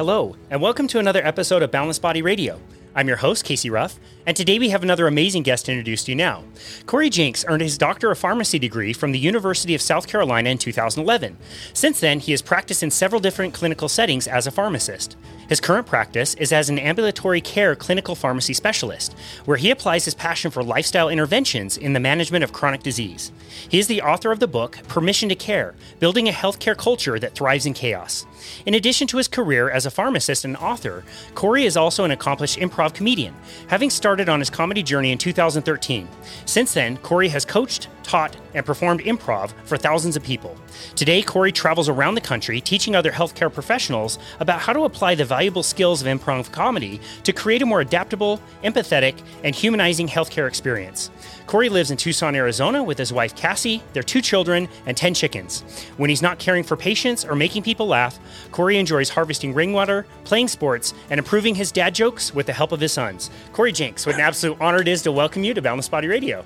Hello, and welcome to another episode of Boundless Body Radio. I'm your host, Casey Ruff, and today we have another amazing guest to introduce to you now. Cory Jenks earned his Doctor of Pharmacy degree from the University of South Carolina in 2011. Since then, he has practiced in several different clinical settings as a pharmacist. His current practice is as an ambulatory care clinical pharmacy specialist, where he applies his passion for lifestyle interventions in the management of chronic disease. He is the author of the book Permission to Care Building a Healthcare Culture That Thrives in Chaos. In addition to his career as a pharmacist and author, Cory is also an accomplished improv comedian, having started on his comedy journey in 2013. Since then, Cory has coached, taught, and performed improv for thousands of people. Today, Cory travels around the country teaching other healthcare professionals about how to apply the valuable skills of improv comedy to create a more adaptable, empathetic, and humanizing healthcare experience. Cory lives in Tucson, Arizona with his wife Cassie, their two children, and 10 chickens. When he's not caring for patients or making people laugh, Cory enjoys harvesting rainwater, playing sports, and improving his dad jokes with the help of his sons. Cory Jenks, what an absolute honor it is to welcome you to Boundless Body Radio.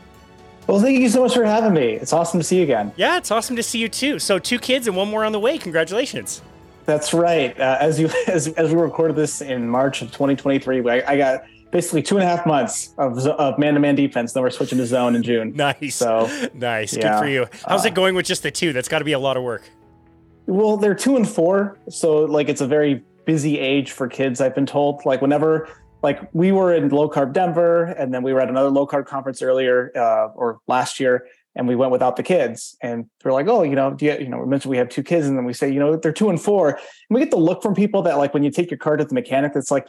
Well, thank you so much for having me. It's awesome to see you again. Yeah, it's awesome to see you too. So, two kids and one more on the way. Congratulations. That's right. Uh, as you as, as we recorded this in March of 2023, I, I got basically two and a half months of, of man-to-man defense. Then we're switching to zone in June. Nice. So nice. Yeah. Good for you. How's uh, it going with just the two? That's got to be a lot of work. Well, they're two and four, so like it's a very busy age for kids. I've been told. Like whenever like we were in low carb Denver, and then we were at another low carb conference earlier uh, or last year, and we went without the kids. And we're like, oh, you know, do you, you know, we mentioned we have two kids, and then we say, you know, they're two and four, and we get the look from people that like when you take your car to the mechanic, it's like,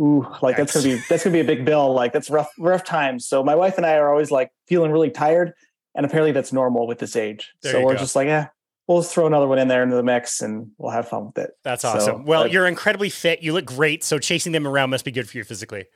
ooh, like that's gonna be that's gonna be a big bill. Like that's rough rough times. So my wife and I are always like feeling really tired, and apparently that's normal with this age. There so we're go. just like, yeah, we'll just throw another one in there into the mix and we'll have fun with it. That's awesome. So, well, you're incredibly fit. You look great. So chasing them around must be good for you physically.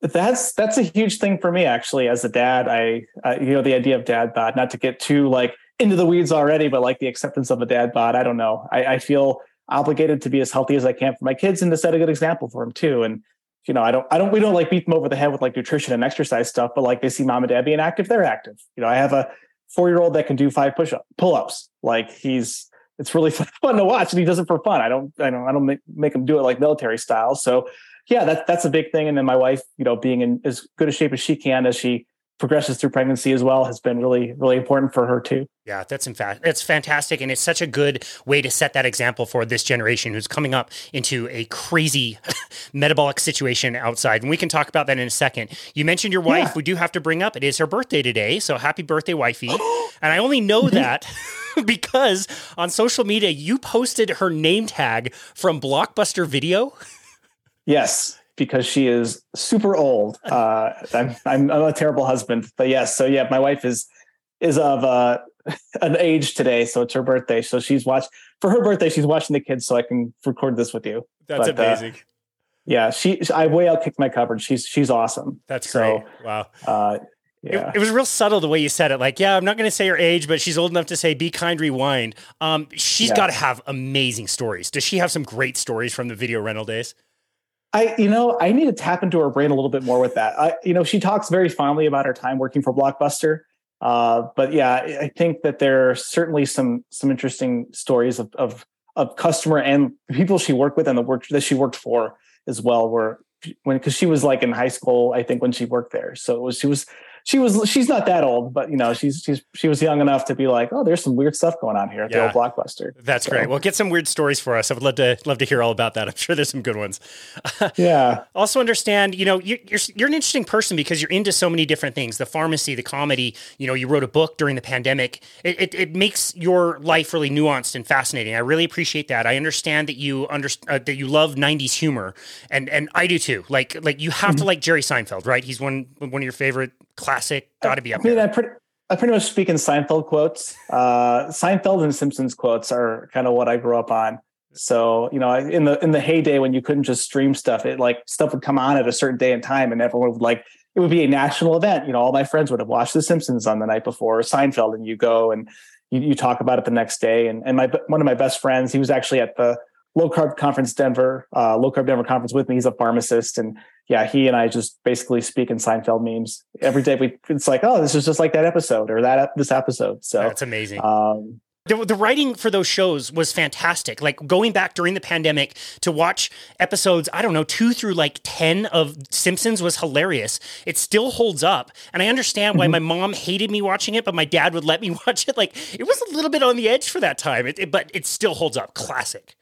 That's that's a huge thing for me actually as a dad. I uh, you know the idea of dad bod, not to get too like into the weeds already, but like the acceptance of a dad bod. I don't know. I, I feel obligated to be as healthy as I can for my kids and to set a good example for them too. And you know, I don't, I don't, we don't like beat them over the head with like nutrition and exercise stuff, but like they see mom and dad being active, they're active. You know, I have a four year old that can do five push up pull ups. Like he's it's really fun to watch, and he does it for fun. I don't I don't I don't make, make him do it like military style. So yeah, that's that's a big thing. And then my wife, you know, being in as good a shape as she can as she progresses through pregnancy as well has been really really important for her too. Yeah that's in fact that's fantastic. And it's such a good way to set that example for this generation who's coming up into a crazy metabolic situation outside. And we can talk about that in a second. You mentioned your wife. Yeah. we do have to bring up it is her birthday today. So happy birthday wifey. And i only know mm-hmm. that because on social media you posted her name tag from blockbuster video. Yes because she is super old. Uh, I'm, I'm, I'm a terrible husband, but yes. So yeah, my wife is is of uh, an age today, so it's her birthday. So she's watched for her birthday. She's watching the kids, so I can record this with you. That's but, uh, amazing. Uh, yeah, she I way outkicked my coverage. She's she's awesome. That's so, great. Wow. Uh, yeah. It, it, was real subtle the way you said it. Like, yeah, I'm not going to say her age, but she's old enough to say "Be kind, rewind." Um, she's yeah. got to have amazing stories. Does she have some great stories from the video rental days? I, you know, I need to tap into her brain a little bit more with that. I, you know, she talks very fondly about her time working for Blockbuster. Uh, but yeah, I think that there are certainly some some interesting stories of of, of customer and people she worked with and the work that she worked for as well. Were when because she was like in high school, I think when she worked there, so was she was she was she's not that old, but you know she's she's she was young enough to be like, oh, there's some weird stuff going on here at yeah. the old blockbuster. That's so. great. Well, get some weird stories for us. I would love to love to hear all about that. I'm sure there's some good ones. yeah. also understand, you know, you're, you're you're an interesting person because you're into so many different things. The pharmacy, the comedy. You know, you wrote a book during the pandemic. It it, it makes your life really nuanced and fascinating. I really appreciate that. I understand that you under uh, that you love '90s humor, and and I do too. Like like you have mm-hmm. to like Jerry Seinfeld, right? He's one one of your favorite classic. Got to be up I mean, there. I pretty, I pretty much speak in Seinfeld quotes. Uh, Seinfeld and Simpsons quotes are kind of what I grew up on. So you know, in the in the heyday when you couldn't just stream stuff, it like stuff would come on at a certain day and time, and everyone would like it would be a national event. You know, all my friends would have watched The Simpsons on the night before Seinfeld, and you go and you, you talk about it the next day. And and my one of my best friends, he was actually at the low carb conference Denver, uh, low carb Denver conference with me. He's a pharmacist, and yeah, he and I just basically speak in Seinfeld memes every day. We it's like, oh, this is just like that episode or that this episode. So that's amazing. Um, the, the writing for those shows was fantastic. Like going back during the pandemic to watch episodes, I don't know, two through like 10 of Simpsons was hilarious. It still holds up. And I understand why mm-hmm. my mom hated me watching it, but my dad would let me watch it. Like it was a little bit on the edge for that time, it, it, but it still holds up. Classic.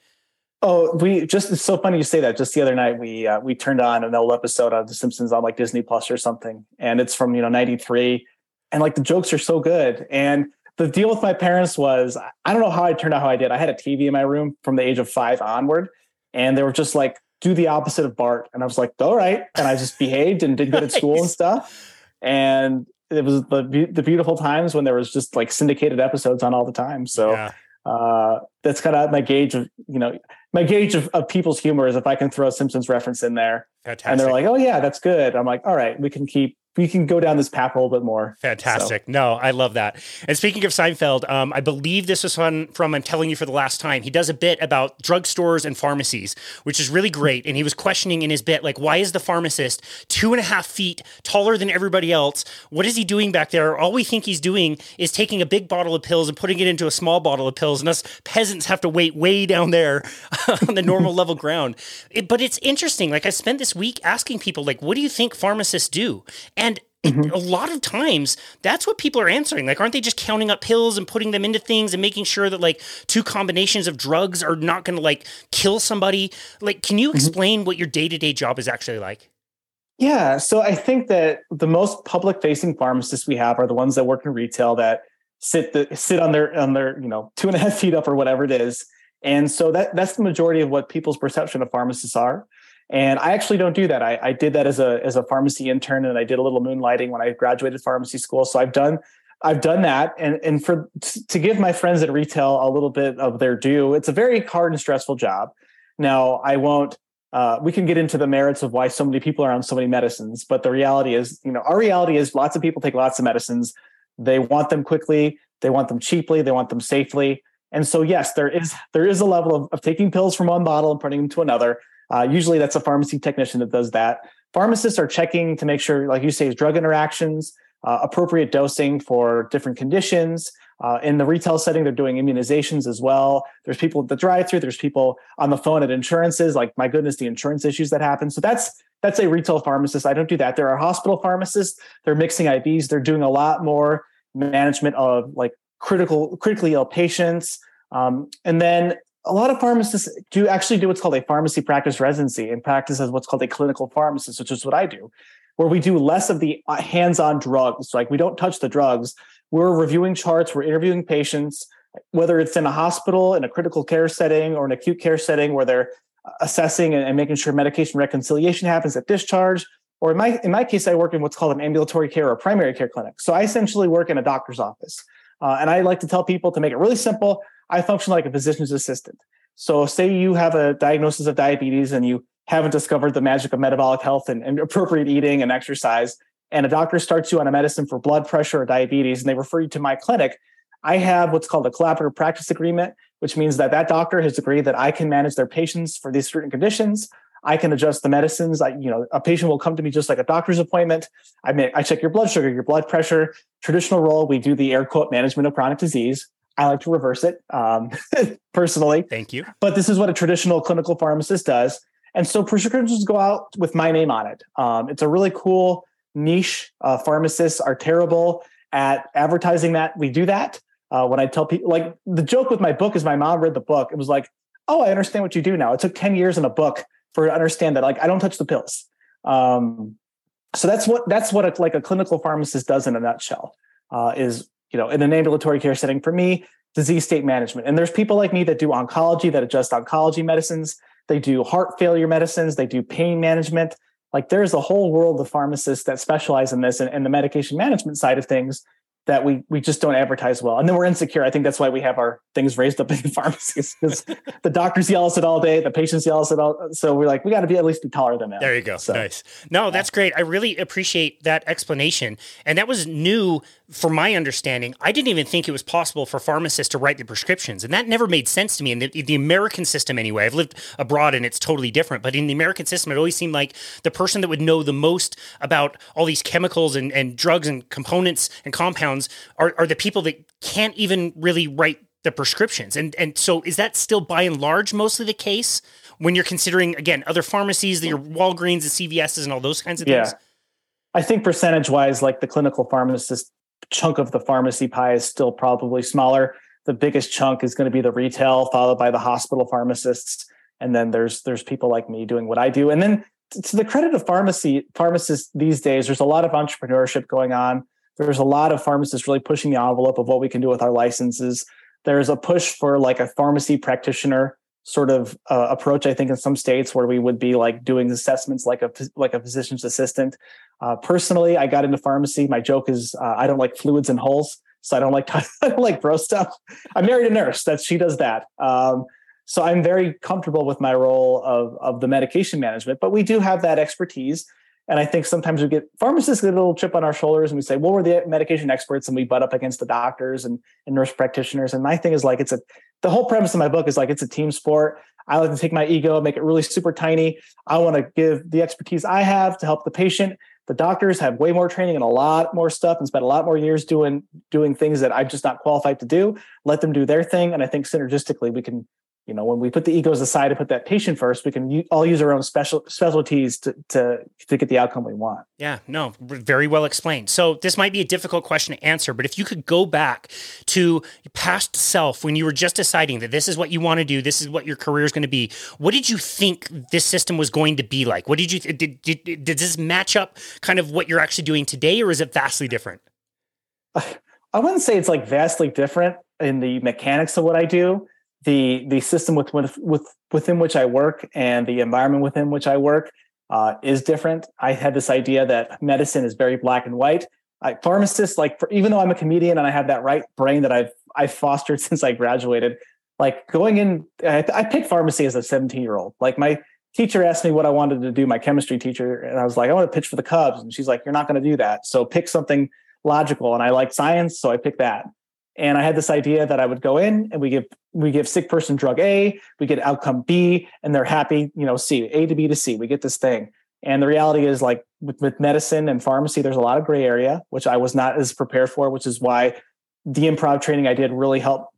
Oh, we just it's so funny you say that. Just the other night, we uh, we turned on an old episode of The Simpsons on like Disney Plus or something, and it's from you know '93, and like the jokes are so good. And the deal with my parents was I don't know how I turned out how I did. I had a TV in my room from the age of five onward, and they were just like, "Do the opposite of Bart," and I was like, "All right," and I just behaved and did good at school and stuff. And it was the the beautiful times when there was just like syndicated episodes on all the time. So. Yeah uh, that's kind of my gauge of you know my gauge of, of people's humor is if I can throw a Simpsons reference in there, Fantastic. and they're like, "Oh yeah, that's good." I'm like, "All right, we can keep we can go down this path a little bit more. Fantastic. So. No, I love that. And speaking of Seinfeld, um, I believe this was one from I'm telling you for the last time. He does a bit about drugstores and pharmacies, which is really great. And he was questioning in his bit, like, why is the pharmacist two and a half feet taller than everybody else? What is he doing back there? All we think he's doing is taking a big bottle of pills and putting it into a small bottle of pills, and us peasants have to wait way down there on the normal level ground. It, but it's interesting. Like I spent this week asking people, like, what do you think pharmacists do? Mm-hmm. a lot of times that's what people are answering. Like, aren't they just counting up pills and putting them into things and making sure that like two combinations of drugs are not going to like kill somebody? Like, can you mm-hmm. explain mm-hmm. what your day to day job is actually like? Yeah. So I think that the most public facing pharmacists we have are the ones that work in retail that sit the, sit on their on their you know two and a half feet up or whatever it is. And so that that's the majority of what people's perception of pharmacists are. And I actually don't do that. I, I, did that as a as a pharmacy intern, and I did a little moonlighting when I graduated pharmacy school. So I've done I've done that, and and for to give my friends at retail a little bit of their due, it's a very hard and stressful job. Now I won't. Uh, we can get into the merits of why so many people are on so many medicines, but the reality is, you know, our reality is lots of people take lots of medicines. They want them quickly, they want them cheaply, they want them safely, and so yes, there is there is a level of, of taking pills from one bottle and putting them to another uh, usually that's a pharmacy technician that does that. Pharmacists are checking to make sure, like you say, drug interactions, uh, appropriate dosing for different conditions. Uh, in the retail setting, they're doing immunizations as well. There's people at the drive-through. There's people on the phone at insurances. Like my goodness, the insurance issues that happen. So that's that's a retail pharmacist. I don't do that. There are hospital pharmacists. They're mixing IVs. They're doing a lot more management of like critical critically ill patients. Um, and then a lot of pharmacists do actually do what's called a pharmacy practice residency and practice as what's called a clinical pharmacist, which is what I do, where we do less of the uh, hands-on drugs. Like we don't touch the drugs. We're reviewing charts, we're interviewing patients, whether it's in a hospital, in a critical care setting, or an acute care setting where they're uh, assessing and making sure medication reconciliation happens at discharge. Or in my in my case, I work in what's called an ambulatory care or primary care clinic. So I essentially work in a doctor's office. Uh, and I like to tell people to make it really simple. I function like a physician's assistant. So, say you have a diagnosis of diabetes and you haven't discovered the magic of metabolic health and, and, appropriate eating and exercise, and a doctor starts you on a medicine for blood pressure or diabetes, and they refer you to my clinic. I have what's called a collaborative practice agreement, which means that that doctor has agreed that I can manage their patients for these certain conditions. I can adjust the medicines. I, you know, a patient will come to me just like a doctor's appointment. I mean, I check your blood sugar, your blood pressure. Traditional role, we do the air quote management of chronic disease. I like to reverse it um, personally. Thank you. But this is what a traditional clinical pharmacist does. And so prescriptions go out with my name on it. Um, it's a really cool niche. Uh, pharmacists are terrible at advertising that. We do that. Uh, when I tell people, like the joke with my book is my mom read the book. It was like, oh, I understand what you do now. It took 10 years in a book for to understand that, like, I don't touch the pills. Um, so that's what that's what a, like a clinical pharmacist does in a nutshell. Uh, is you know, in an ambulatory care setting, for me, disease state management. And there's people like me that do oncology, that adjust oncology medicines. They do heart failure medicines. They do pain management. Like there's a whole world of pharmacists that specialize in this and, and the medication management side of things that we we just don't advertise well. And then we're insecure. I think that's why we have our things raised up in pharmacies because the doctors yell us it all day, the patients yell us it all. So we're like, we got to be at least be taller than that. There you go. So, nice. No, that's great. I really appreciate that explanation. And that was new for my understanding. I didn't even think it was possible for pharmacists to write the prescriptions, and that never made sense to me. In the, the American system, anyway, I've lived abroad and it's totally different. But in the American system, it always seemed like the person that would know the most about all these chemicals and, and drugs and components and compounds are, are the people that can't even really write the prescriptions. And and so is that still by and large mostly the case when you're considering again other pharmacies, your Walgreens and CVS's and all those kinds of things? Yeah. I think percentage wise, like the clinical pharmacist chunk of the pharmacy pie is still probably smaller. The biggest chunk is going to be the retail, followed by the hospital pharmacists, and then there's there's people like me doing what I do. And then to the credit of pharmacy pharmacists these days, there's a lot of entrepreneurship going on. There's a lot of pharmacists really pushing the envelope of what we can do with our licenses. There's a push for like a pharmacy practitioner sort of uh, approach. I think in some states where we would be like doing assessments like a like a physician's assistant. Uh, personally, I got into pharmacy. My joke is uh, I don't like fluids and holes, so I don't like don't like gross stuff. I married a nurse. That she does that. Um, so I'm very comfortable with my role of of the medication management. But we do have that expertise. And I think sometimes we get pharmacists get a little chip on our shoulders and we say, well, we're the medication experts and we butt up against the doctors and, and nurse practitioners. And my thing is like, it's a, the whole premise of my book is like, it's a team sport. I like to take my ego, make it really super tiny. I want to give the expertise I have to help the patient. The doctors have way more training and a lot more stuff and spend a lot more years doing, doing things that I'm just not qualified to do. Let them do their thing. And I think synergistically we can you know when we put the egos aside and put that patient first we can all use our own special specialties to, to to get the outcome we want. Yeah no very well explained. So this might be a difficult question to answer but if you could go back to past self when you were just deciding that this is what you want to do this is what your career is going to be what did you think this system was going to be like? What did you did, did, did this match up kind of what you're actually doing today or is it vastly different? I wouldn't say it's like vastly different in the mechanics of what i do the the system with, with, with within which I work and the environment within which I work uh, is different. I had this idea that medicine is very black and white. I, pharmacists, like for, even though I'm a comedian and I have that right brain that I've I've fostered since I graduated, like going in, I, I picked pharmacy as a 17 year old. Like my teacher asked me what I wanted to do, my chemistry teacher, and I was like, I want to pitch for the Cubs, and she's like, You're not going to do that. So pick something logical, and I like science, so I picked that. And I had this idea that I would go in and we give we give sick person drug A, we get outcome B, and they're happy, you know, C, A to B to C. We get this thing. And the reality is like with, with medicine and pharmacy, there's a lot of gray area, which I was not as prepared for, which is why the improv training I did really helped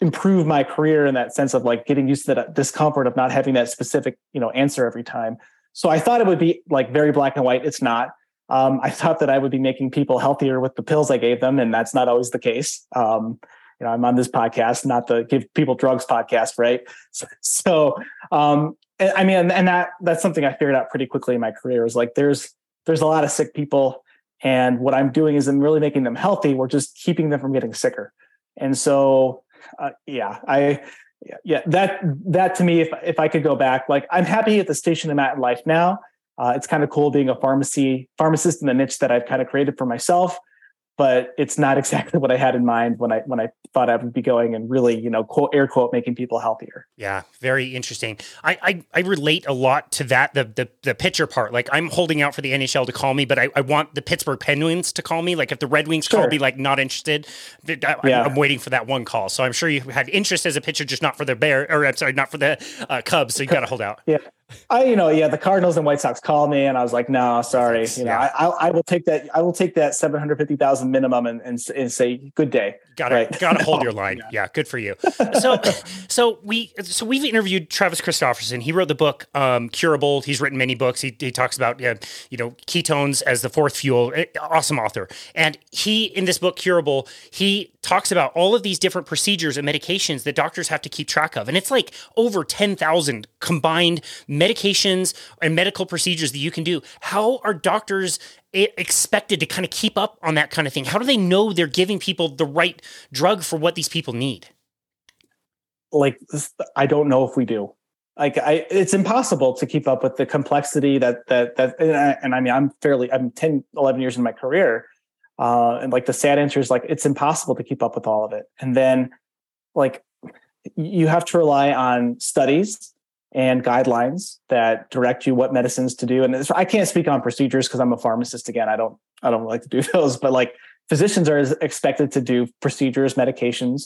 improve my career in that sense of like getting used to that discomfort of not having that specific, you know, answer every time. So I thought it would be like very black and white. It's not. Um, I thought that I would be making people healthier with the pills I gave them, and that's not always the case. Um, you know, I'm on this podcast, not the give people drugs podcast, right? So, so um, I mean, and that that's something I figured out pretty quickly in my career. Is like there's there's a lot of sick people, and what I'm doing is I'm really making them healthy. We're just keeping them from getting sicker, and so uh, yeah, I yeah that that to me, if if I could go back, like I'm happy at the station I'm at in life now. Uh, it's kind of cool being a pharmacy pharmacist in the niche that I've kind of created for myself but it's not exactly what I had in mind when I when I thought I would be going and really, you know, quote air quote making people healthier. Yeah, very interesting. I I, I relate a lot to that the, the the pitcher part. Like I'm holding out for the NHL to call me, but I, I want the Pittsburgh Penguins to call me. Like if the Red Wings sure. call me, like not interested. I, yeah. I'm waiting for that one call. So I'm sure you had interest as a pitcher, just not for the Bear or I'm sorry, not for the uh, Cubs. So you got to hold out. Yeah. I, you know, yeah, the Cardinals and White Sox called me, and I was like, no, sorry. You know, yeah. I, I, will take that. I will take that seven hundred fifty thousand minimum, and, and, and say good day. Got to right? got to hold your line. Yeah. yeah. good for you. So, so we so we've interviewed Travis Christofferson. He wrote the book um, Curable. He's written many books. He, he talks about uh, you know ketones as the fourth fuel. Eh, awesome author. And he in this book Curable, he talks about all of these different procedures and medications that doctors have to keep track of, and it's like over ten thousand combined medications and medical procedures that you can do. How are doctors expected to kind of keep up on that kind of thing? How do they know they're giving people the right drug for what these people need? Like, I don't know if we do. Like, I, it's impossible to keep up with the complexity that that that. And I, and I mean, I'm fairly, I'm 10, 11 years in my career, uh, and like the sad answer is like it's impossible to keep up with all of it. And then, like, you have to rely on studies and guidelines that direct you what medicines to do. And I can't speak on procedures because I'm a pharmacist again. I don't I don't like to do those, but like physicians are expected to do procedures, medications.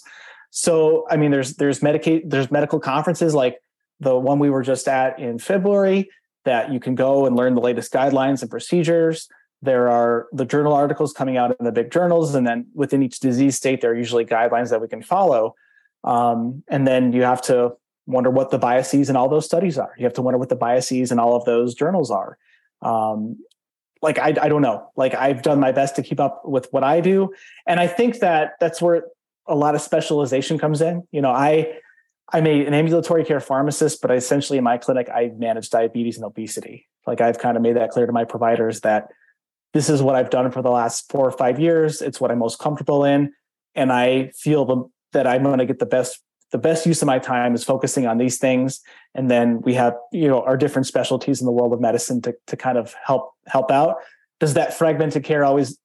So I mean, there's there's medicate there's medical conferences like the one we were just at in February that you can go and learn the latest guidelines and procedures. There are the journal articles coming out in the big journals, and then within each disease state, there are usually guidelines that we can follow. Um, and then you have to wonder what the biases in all those studies are. You have to wonder what the biases in all of those journals are. Um, like I, I don't know. Like I've done my best to keep up with what I do, and I think that that's where a lot of specialization comes in. You know, I I'm a, an ambulatory care pharmacist, but essentially in my clinic I manage diabetes and obesity. Like I've kind of made that clear to my providers that this is what I've done for the last four or five years. It's what I'm most comfortable in, and I feel the, that I'm going to get the best the best use of my time is focusing on these things. And then we have you know our different specialties in the world of medicine to, to kind of help help out. Does that fragmented care always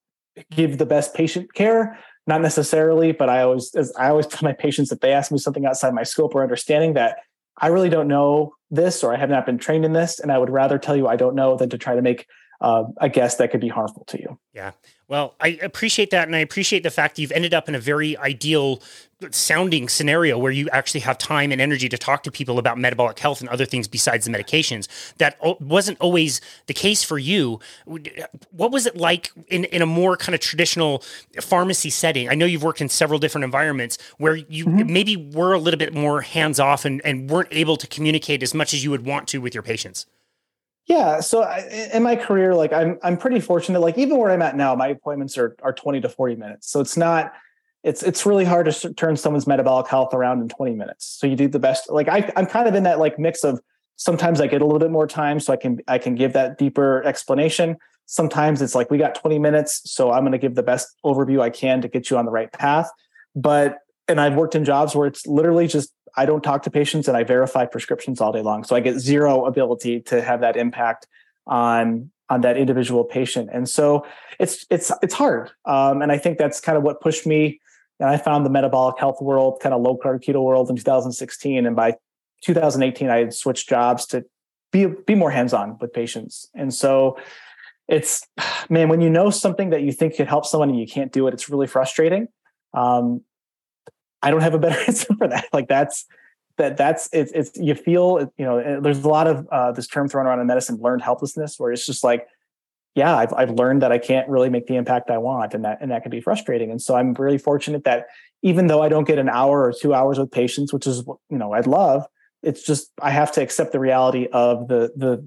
give the best patient care? Not necessarily but i always as i always tell my patients if they ask me something outside my scope or understanding that i really don't know this or i have not been trained in this and i would rather tell you i don't know than to try to make uh, a guess that could be harmful to you. Yeah well, I appreciate that. And I appreciate the fact that you've ended up in a very ideal sounding scenario where you actually have time and energy to talk to people about metabolic health and other things besides the medications. That wasn't always the case for you. What was it like in, in a more kind of traditional pharmacy setting? I know you've worked in several different environments where you mm-hmm. maybe were a little bit more hands off and, and weren't able to communicate as much as you would want to with your patients. Yeah. So I, in my career, like I'm, I'm pretty fortunate. Like even where I'm at now, my appointments are are 20 to 40 minutes. So it's not, it's it's really hard to turn someone's metabolic health around in 20 minutes. So you do the best. Like I, I'm kind of in that like mix of sometimes I get a little bit more time, so I can I can give that deeper explanation. Sometimes it's like we got 20 minutes, so I'm going to give the best overview I can to get you on the right path. But and I've worked in jobs where it's literally just I don't talk to patients and I verify prescriptions all day long. So I get zero ability to have that impact on on that individual patient. And so it's it's it's hard. Um, and I think that's kind of what pushed me. And I found the metabolic health world, kind of low carb keto world in 2016. And by 2018, I had switched jobs to be be more hands on with patients. And so it's man, when you know something that you think could help someone and you can't do it, it's really frustrating. Um, I don't have a better answer for that. Like that's that that's it's it's you feel you know there's a lot of uh, this term thrown around in medicine learned helplessness where it's just like yeah I've I've learned that I can't really make the impact I want and that and that can be frustrating. And so I'm really fortunate that even though I don't get an hour or two hours with patients which is you know I'd love it's just I have to accept the reality of the the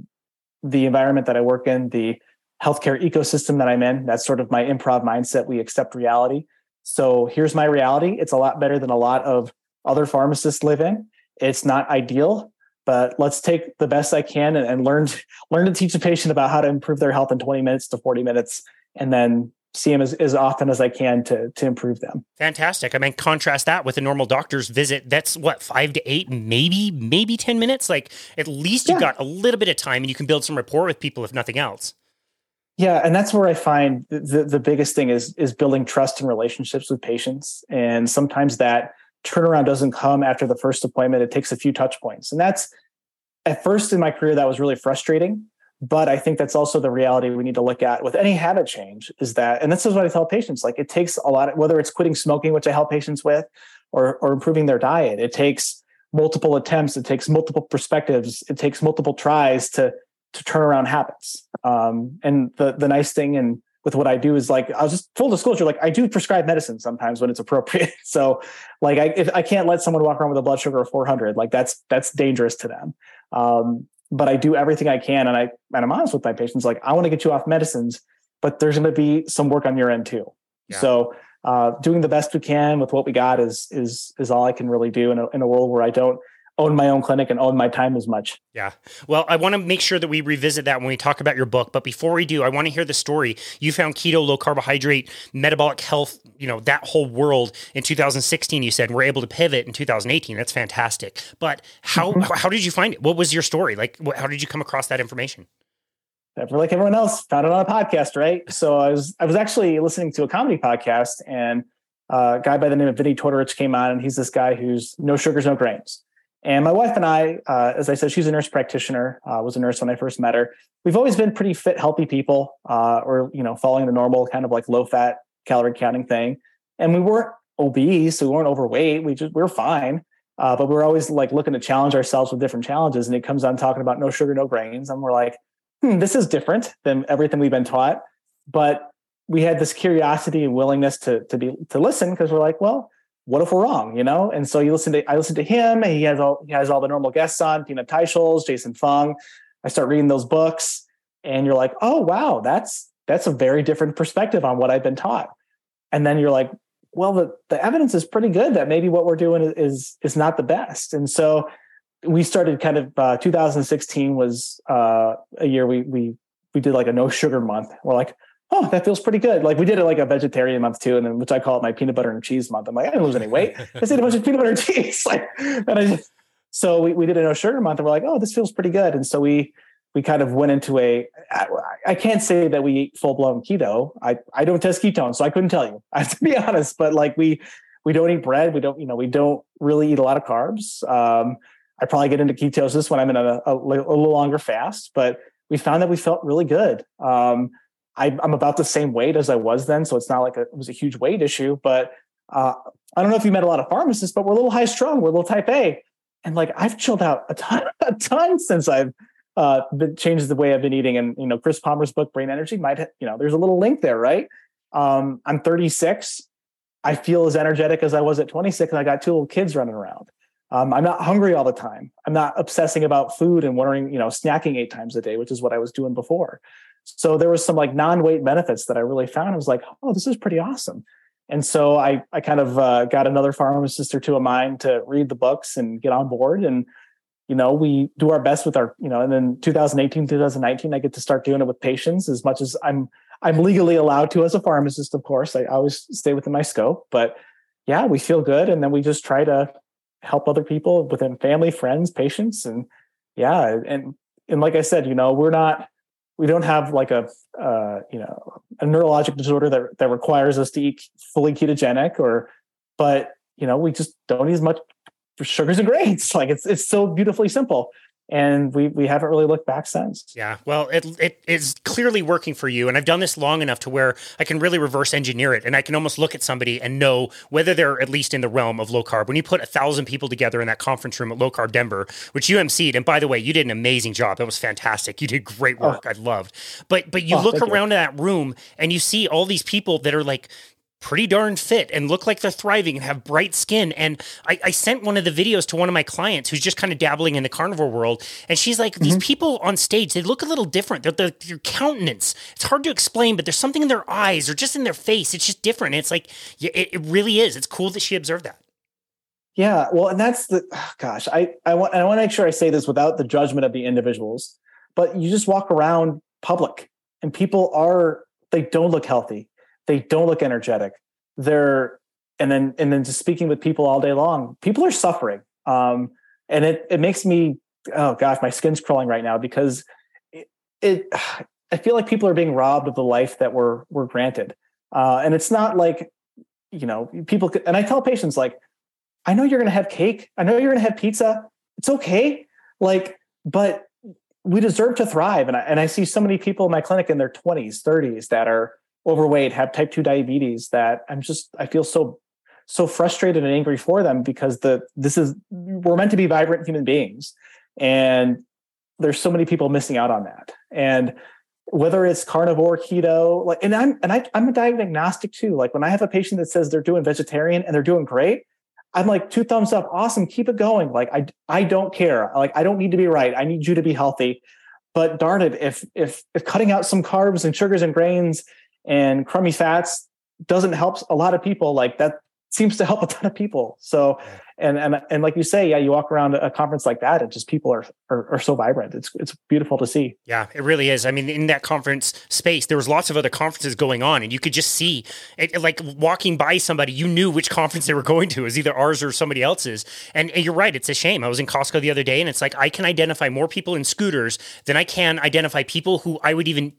the environment that I work in the healthcare ecosystem that I'm in. That's sort of my improv mindset. We accept reality so here's my reality. It's a lot better than a lot of other pharmacists live in. It's not ideal, but let's take the best I can and, and learn learn to teach a patient about how to improve their health in 20 minutes to 40 minutes, and then see them as, as often as I can to to improve them. Fantastic. I mean, contrast that with a normal doctor's visit. That's what five to eight, maybe maybe 10 minutes. Like at least you yeah. got a little bit of time, and you can build some rapport with people, if nothing else. Yeah, and that's where I find the, the biggest thing is is building trust and relationships with patients. And sometimes that turnaround doesn't come after the first appointment. It takes a few touch points. And that's at first in my career that was really frustrating. But I think that's also the reality we need to look at with any habit change is that, and this is what I tell patients, like it takes a lot of, whether it's quitting smoking, which I help patients with, or or improving their diet, it takes multiple attempts, it takes multiple perspectives, it takes multiple tries to to turn around habits. Um, and the the nice thing and with what I do is like I'll just full disclosure, like I do prescribe medicine sometimes when it's appropriate. So like I if I can't let someone walk around with a blood sugar of 400, like that's that's dangerous to them. Um, but I do everything I can, and I and I'm honest with my patients. Like I want to get you off medicines, but there's going to be some work on your end too. Yeah. So uh, doing the best we can with what we got is is is all I can really do in a, in a world where I don't own my own clinic and own my time as much. Yeah. Well, I want to make sure that we revisit that when we talk about your book. But before we do, I want to hear the story. You found keto, low carbohydrate, metabolic health, you know, that whole world in 2016, you said, we're able to pivot in 2018. That's fantastic. But how, mm-hmm. how did you find it? What was your story? Like, how did you come across that information? For like everyone else, found it on a podcast, right? So I was, I was actually listening to a comedy podcast and uh, a guy by the name of Vinnie Tortorich came on and he's this guy who's no sugars, no grains and my wife and I, uh, as I said, she's a nurse practitioner. Uh, was a nurse when I first met her. We've always been pretty fit, healthy people, uh, or you know, following the normal kind of like low fat calorie counting thing. And we weren't obese, we weren't overweight. We just we were fine, uh, but we are always like looking to challenge ourselves with different challenges. And it comes on talking about no sugar, no grains, and we're like, hmm, this is different than everything we've been taught. But we had this curiosity and willingness to to be to listen because we're like, well, what if we're wrong, you know? And so you listen to I listen to him, he has all he has all the normal guests on, Nina Teicholz, Jason Fung. I start reading those books, and you're like, oh wow, that's that's a very different perspective on what I've been taught. And then you're like, well, the, the evidence is pretty good that maybe what we're doing is is not the best. And so we started kind of uh, 2016 was uh, a year we we we did like a no sugar month. We're like, oh, that feels pretty good. Like we did it like a vegetarian month too, and then which I call it my peanut butter and cheese month. I'm like, I didn't lose any weight. I ate a bunch of peanut butter and cheese. Like, and I just so we, we did a no sugar month, and we're like, oh, this feels pretty good. And so we we kind of went into a. I, I can't say that we eat full blown keto. I I don't test ketones, so I couldn't tell you. I have to be honest. But like we we don't eat bread. We don't you know we don't really eat a lot of carbs. Um, I probably get into ketosis when I'm in a, a, a little longer fast, but we found that we felt really good. Um, I, am about the same weight as I was then, so it's not like a, it was a huge weight issue. But uh, I don't know if you met a lot of pharmacists, but we're a little high strung, we're a little type A, and like I've chilled out a ton, a ton since I've uh, been, changed the way I've been eating. And you know, Chris Palmer's book, Brain Energy, might you know, there's a little link there, right? Um, I'm 36. I feel as energetic as I was at 26, and I got two little kids running around. Um, I'm not hungry all the time. I'm not obsessing about food and wondering, you know, snacking eight times a day, which is what I was doing before. So there was some like non-weight benefits that I really found. I was like, oh, this is pretty awesome. And so I I kind of uh, got another pharmacist or two of mine to read the books and get on board. And you know, we do our best with our, you know, and then 2018, 2019, I get to start doing it with patients as much as I'm I'm legally allowed to as a pharmacist, of course. I always stay within my scope, but yeah, we feel good. And then we just try to help other people within family, friends, patients. And yeah, and and like I said, you know, we're not we don't have like a uh, you know a neurologic disorder that that requires us to eat fully ketogenic or but you know we just don't eat as much sugars and grains like it's it's so beautifully simple and we we haven't really looked back since. Yeah, well, it it is clearly working for you, and I've done this long enough to where I can really reverse engineer it, and I can almost look at somebody and know whether they're at least in the realm of low carb. When you put a thousand people together in that conference room at Low Carb Denver, which you emceed, and by the way, you did an amazing job. That was fantastic. You did great work. Oh. I loved. But but you oh, look around you. that room and you see all these people that are like pretty darn fit and look like they're thriving and have bright skin. And I, I sent one of the videos to one of my clients who's just kind of dabbling in the carnivore world. And she's like, mm-hmm. these people on stage, they look a little different. They're, they're, their countenance, it's hard to explain, but there's something in their eyes or just in their face. It's just different. It's like, it, it really is. It's cool that she observed that. Yeah, well, and that's the oh gosh. I I want I want to make sure I say this without the judgment of the individuals, but you just walk around public and people are they don't look healthy they don't look energetic. They're and then and then just speaking with people all day long, people are suffering. Um, and it it makes me oh gosh, my skin's crawling right now because it, it I feel like people are being robbed of the life that we're we're granted. Uh, and it's not like you know people could, and I tell patients like I know you're going to have cake. I know you're going to have pizza. It's okay. Like, but we deserve to thrive. And I, and I see so many people in my clinic in their 20s, 30s that are overweight, have type 2 diabetes that I'm just I feel so so frustrated and angry for them because the this is we're meant to be vibrant human beings and there's so many people missing out on that. And whether it's carnivore, keto, like and I'm and I, I'm a diet agnostic too. Like when I have a patient that says they're doing vegetarian and they're doing great, I'm like two thumbs up, awesome, keep it going. Like I I don't care. Like I don't need to be right. I need you to be healthy. But darn it, if if if cutting out some carbs and sugars and grains and crummy fats doesn't help a lot of people like that seems to help a ton of people. So and and and like you say yeah you walk around a conference like that and just people are, are are, so vibrant. It's it's beautiful to see. Yeah it really is. I mean in that conference space there was lots of other conferences going on and you could just see it, like walking by somebody you knew which conference they were going to. It was either ours or somebody else's. And, and you're right it's a shame. I was in costco the other day and it's like i can identify more people in scooters than i can identify people who i would even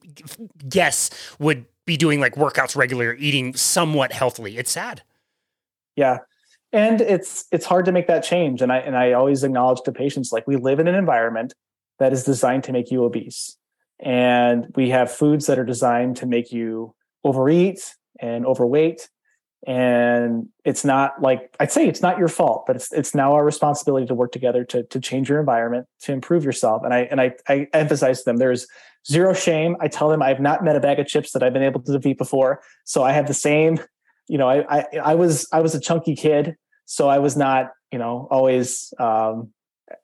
guess would be doing like workouts regularly, eating somewhat healthily. It's sad. Yeah. And it's it's hard to make that change. And I and I always acknowledge to patients like we live in an environment that is designed to make you obese. And we have foods that are designed to make you overeat and overweight and it's not like I'd say it's not your fault, but it's it's now our responsibility to work together to to change your environment to improve yourself. And I and I, I emphasize to them there's zero shame. I tell them I've not met a bag of chips that I've been able to defeat before, so I have the same you know, I, I, I was, I was a chunky kid, so I was not, you know, always um,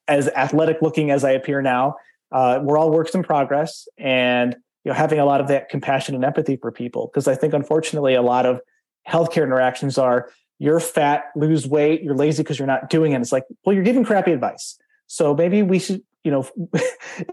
as athletic looking as I appear now. Uh, we're all works in progress, and you know, having a lot of that compassion and empathy for people, because I think unfortunately a lot of healthcare interactions are you're fat, lose weight, you're lazy because you're not doing it. It's like, well, you're giving crappy advice. So maybe we should, you know,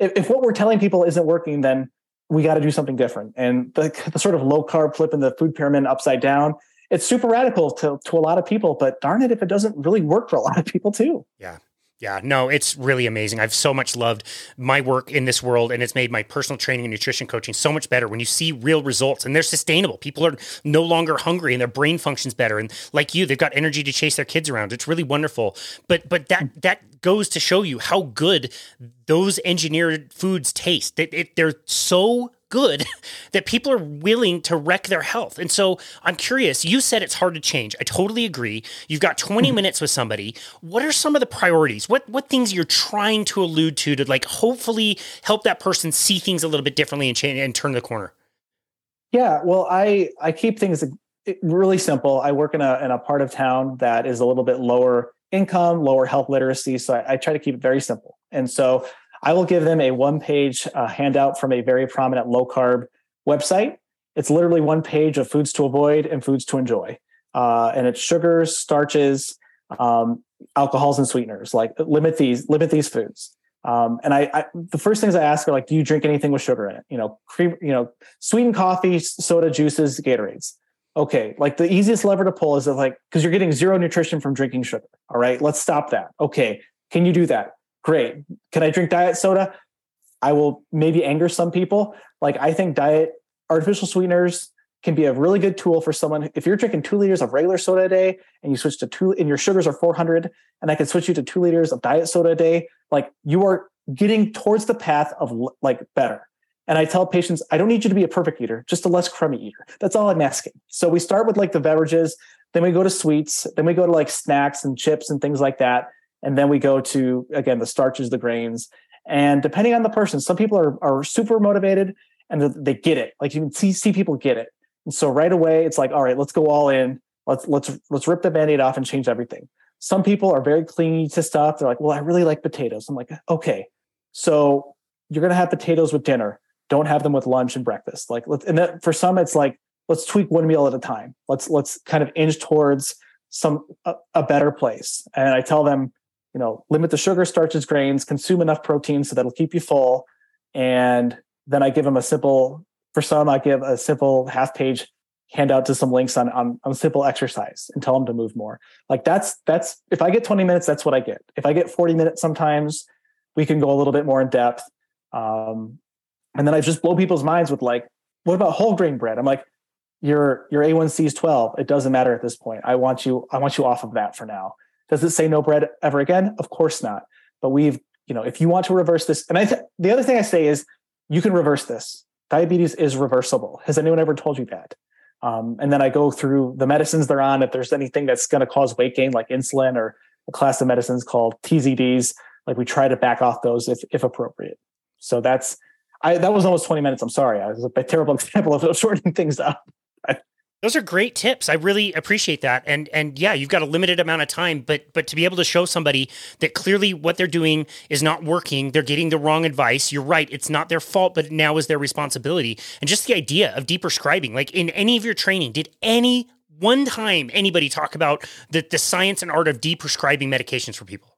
if, if what we're telling people isn't working, then we got to do something different. And the, the sort of low carb flipping the food pyramid upside down, it's super radical to, to a lot of people, but darn it if it doesn't really work for a lot of people too. Yeah. Yeah, no, it's really amazing. I've so much loved my work in this world, and it's made my personal training and nutrition coaching so much better when you see real results and they're sustainable. People are no longer hungry and their brain functions better. And like you, they've got energy to chase their kids around. It's really wonderful. But but that that goes to show you how good those engineered foods taste. It, it, they're so good that people are willing to wreck their health. And so I'm curious, you said it's hard to change. I totally agree. You've got 20 mm-hmm. minutes with somebody. What are some of the priorities? What what things you're trying to allude to to like hopefully help that person see things a little bit differently and change and turn the corner? Yeah, well, I I keep things really simple. I work in a in a part of town that is a little bit lower income, lower health literacy, so I, I try to keep it very simple. And so I will give them a one page uh, handout from a very prominent low carb website. It's literally one page of foods to avoid and foods to enjoy. Uh, and it's sugars, starches, um, alcohols, and sweeteners. Like limit these, limit these foods. Um, and I, I, the first things I ask are like, do you drink anything with sugar in it? You know, cream, you know, sweetened coffee, soda, juices, Gatorades. Okay, like the easiest lever to pull is that like because you're getting zero nutrition from drinking sugar. All right, let's stop that. Okay, can you do that? Great. Can I drink diet soda? I will maybe anger some people. Like I think diet artificial sweeteners can be a really good tool for someone. If you're drinking two liters of regular soda a day and you switch to two and your sugars are 400 and I can switch you to two liters of diet soda a day, like you are getting towards the path of like better. And I tell patients, I don't need you to be a perfect eater, just a less crummy eater. That's all I'm asking. So we start with like the beverages, then we go to sweets, then we go to like snacks and chips and things like that. And then we go to, again, the starches, the grains. And depending on the person, some people are, are super motivated and they get it. Like you can see, see people get it. And so right away, it's like, all right, let's go all in. Let's, let's, let's rip the band-aid off and change everything. Some people are very clingy to stuff. They're like, well, I really like potatoes. I'm like, okay, so you're going to have potatoes with dinner. Don't have them with lunch and breakfast. Like, let's, and that, for some, it's like, let's tweak one meal at a time. Let's, let's kind of inch towards some, a, a better place. And I tell them, you know, limit the sugar, starches, grains, consume enough protein so that'll keep you full. And then I give them a simple, for some, I give a simple half page handout to some links on, on, on simple exercise and tell them to move more. Like that's, that's, if I get 20 minutes, that's what I get. If I get 40 minutes, sometimes we can go a little bit more in depth. Um, and then I just blow people's minds with like, what about whole grain bread? I'm like, your, your A1C is 12. It doesn't matter at this point. I want you, I want you off of that for now. Does it say no bread ever again? Of course not. But we've, you know, if you want to reverse this, and I th- the other thing I say is you can reverse this. Diabetes is reversible. Has anyone ever told you that? Um, and then I go through the medicines they're on. If there's anything that's going to cause weight gain, like insulin or a class of medicines called TZDs, like we try to back off those if, if appropriate. So that's I that was almost 20 minutes. I'm sorry. I was a terrible example of shortening things up. Those are great tips. I really appreciate that. And and yeah, you've got a limited amount of time, but but to be able to show somebody that clearly what they're doing is not working, they're getting the wrong advice. You're right, it's not their fault, but now is their responsibility. And just the idea of deprescribing, like in any of your training, did any one time anybody talk about the, the science and art of deprescribing medications for people?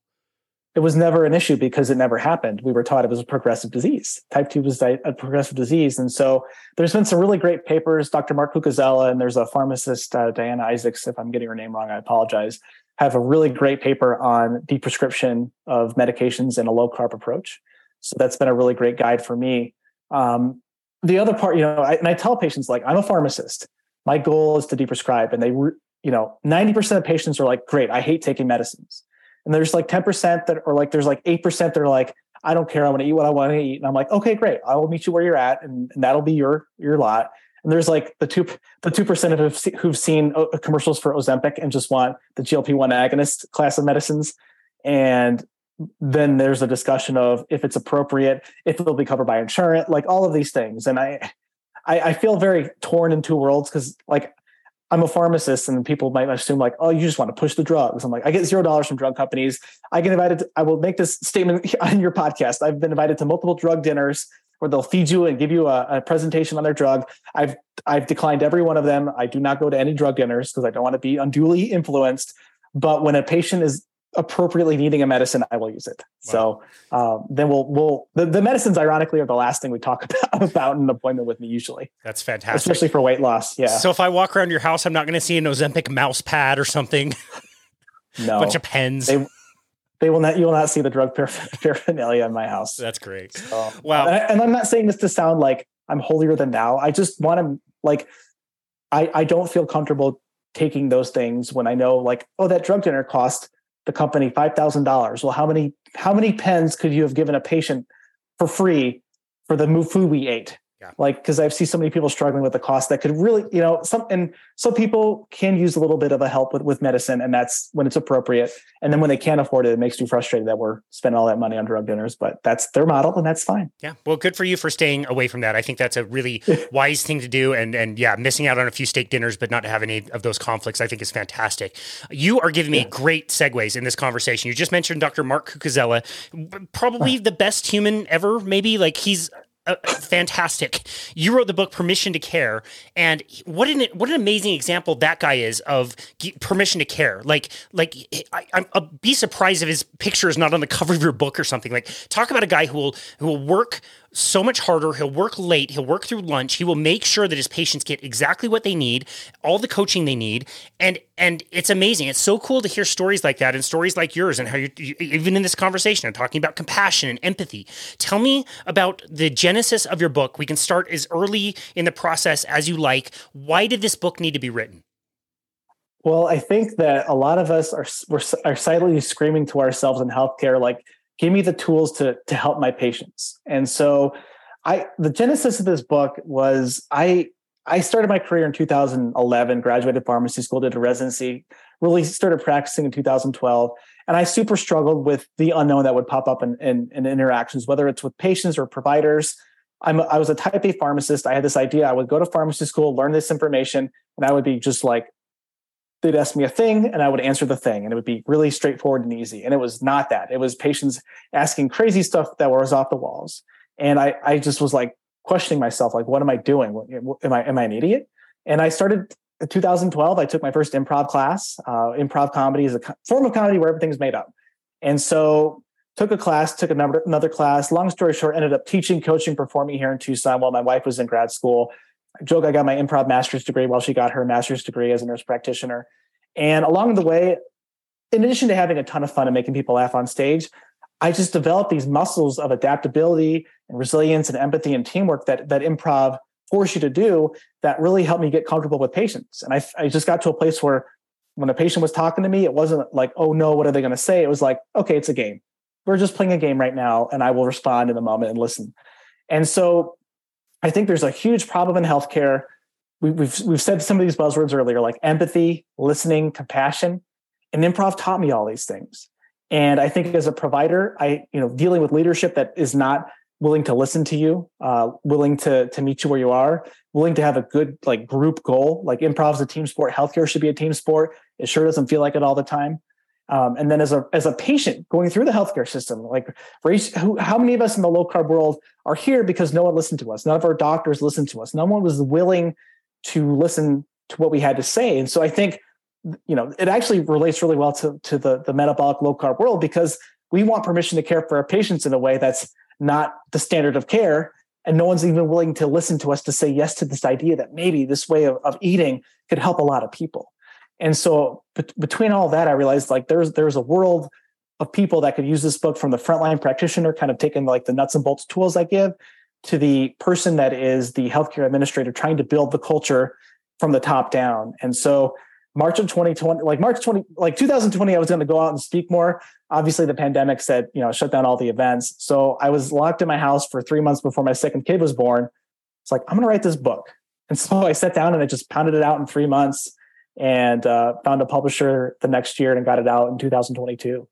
It was never an issue because it never happened. We were taught it was a progressive disease. Type 2 was a progressive disease. And so there's been some really great papers. Dr. Mark Cucuzzella and there's a pharmacist, uh, Diana Isaacs, if I'm getting her name wrong, I apologize, have a really great paper on deprescription of medications in a low carb approach. So that's been a really great guide for me. Um, the other part, you know, I, and I tell patients like, I'm a pharmacist. My goal is to deprescribe. And they, you know, 90% of patients are like, great, I hate taking medicines and there's like 10% that or like there's like 8% that are like i don't care. I want to eat what i want to eat. And i'm like okay great. I will meet you where you're at and, and that'll be your your lot. And there's like the two the two percent of who've, seen uh, commercials for ozempic and just want the glp-1 agonist class of medicines. And then there's a discussion of if it's appropriate if it'll be covered by insurance like all of these things. And i i, I feel very torn in two worlds because like I'm a pharmacist, and people might assume like, oh, you just want to push the drugs. I'm like, I get zero dollars from drug companies. I get invited. To, I will make this statement on your podcast. I've been invited to multiple drug dinners where they'll feed you and give you a, a presentation on their drug. I've I've declined every one of them. I do not go to any drug dinners because I don't want to be unduly influenced. But when a patient is appropriately needing a medicine, I will use it. Wow. So um, then we'll we'll the, the medicines ironically are the last thing we talk about about an appointment with me usually. That's fantastic, especially for weight loss. Yeah. So if I walk around your house, I'm not going to see an Ozempic mouse pad or something. No, a bunch of pens. They, they will not. You will not see the drug paraphernalia in my house. That's great. So, wow. And, I, and I'm not saying this to sound like I'm holier than thou. I just want to like. I I don't feel comfortable taking those things when I know like oh that drug dinner cost the company $5,000. Well, how many how many pens could you have given a patient for free for the food we ate? Yeah. Like, because I've seen so many people struggling with the cost that could really, you know, some and some people can use a little bit of a help with, with medicine, and that's when it's appropriate. And then when they can't afford it, it makes you frustrated that we're spending all that money on drug dinners. But that's their model, and that's fine. Yeah. Well, good for you for staying away from that. I think that's a really wise thing to do. And and yeah, missing out on a few steak dinners, but not having any of those conflicts, I think is fantastic. You are giving me yeah. great segues in this conversation. You just mentioned Dr. Mark Cucuzzella, probably the best human ever. Maybe like he's uh, fantastic. You wrote the book Permission to Care, and what an what an amazing example that guy is of permission to care. Like like I, I'll be surprised if his picture is not on the cover of your book or something. Like talk about a guy who will who will work so much harder. He'll work late. He'll work through lunch. He will make sure that his patients get exactly what they need, all the coaching they need, and and it's amazing. It's so cool to hear stories like that and stories like yours and how you even in this conversation I'm talking about compassion and empathy. Tell me about the genesis of your book. We can start as early in the process as you like. Why did this book need to be written? Well, I think that a lot of us are are silently screaming to ourselves in healthcare like give me the tools to to help my patients. And so I the genesis of this book was I I started my career in 2011, graduated pharmacy school, did a residency, really started practicing in 2012. And I super struggled with the unknown that would pop up in, in, in interactions, whether it's with patients or providers. I'm I was a type A pharmacist. I had this idea. I would go to pharmacy school, learn this information, and I would be just like they'd ask me a thing and I would answer the thing and it would be really straightforward and easy. And it was not that. It was patients asking crazy stuff that was off the walls. And I, I just was like questioning myself, like, what am I doing? Am I, am I an idiot? And I started in 2012. I took my first improv class. Uh, improv comedy is a form of comedy where everything's made up. And so took a class, took another, another class. Long story short, ended up teaching, coaching, performing here in Tucson while my wife was in grad school joke I got my improv master's degree while she got her master's degree as a nurse practitioner. And along the way, in addition to having a ton of fun and making people laugh on stage, I just developed these muscles of adaptability and resilience and empathy and teamwork that that improv force you to do that really helped me get comfortable with patients. And I, I just got to a place where when a patient was talking to me, it wasn't like, oh no, what are they going to say? It was like, okay, it's a game. We're just playing a game right now, and I will respond in a moment and listen. And so I think there's a huge problem in healthcare. We, we've we've said some of these buzzwords earlier, like empathy, listening, compassion, and improv taught me all these things. And I think as a provider, I you know dealing with leadership that is not willing to listen to you, uh, willing to to meet you where you are, willing to have a good like group goal. Like improv is a team sport, healthcare should be a team sport. It sure doesn't feel like it all the time. Um, and then as a as a patient going through the healthcare system, like who, how many of us in the low carb world are here because no one listened to us? None of our doctors listened to us. No one was willing to listen to what we had to say. And so I think, you know, it actually relates really well to to the the metabolic low carb world because we want permission to care for our patients in a way that's not the standard of care. And no one's even willing to listen to us to say yes to this idea that maybe this way of, of eating could help a lot of people. And so between all that, I realized like there's there's a world of people that could use this book from the frontline practitioner, kind of taking like the nuts and bolts tools I give, to the person that is the healthcare administrator trying to build the culture from the top down. And so March of 2020, like March 20, like 2020, I was going to go out and speak more. Obviously, the pandemic said, you know, shut down all the events. So I was locked in my house for three months before my second kid was born. It's like, I'm going to write this book. And so I sat down and I just pounded it out in three months and uh, found a publisher the next year and got it out in 2022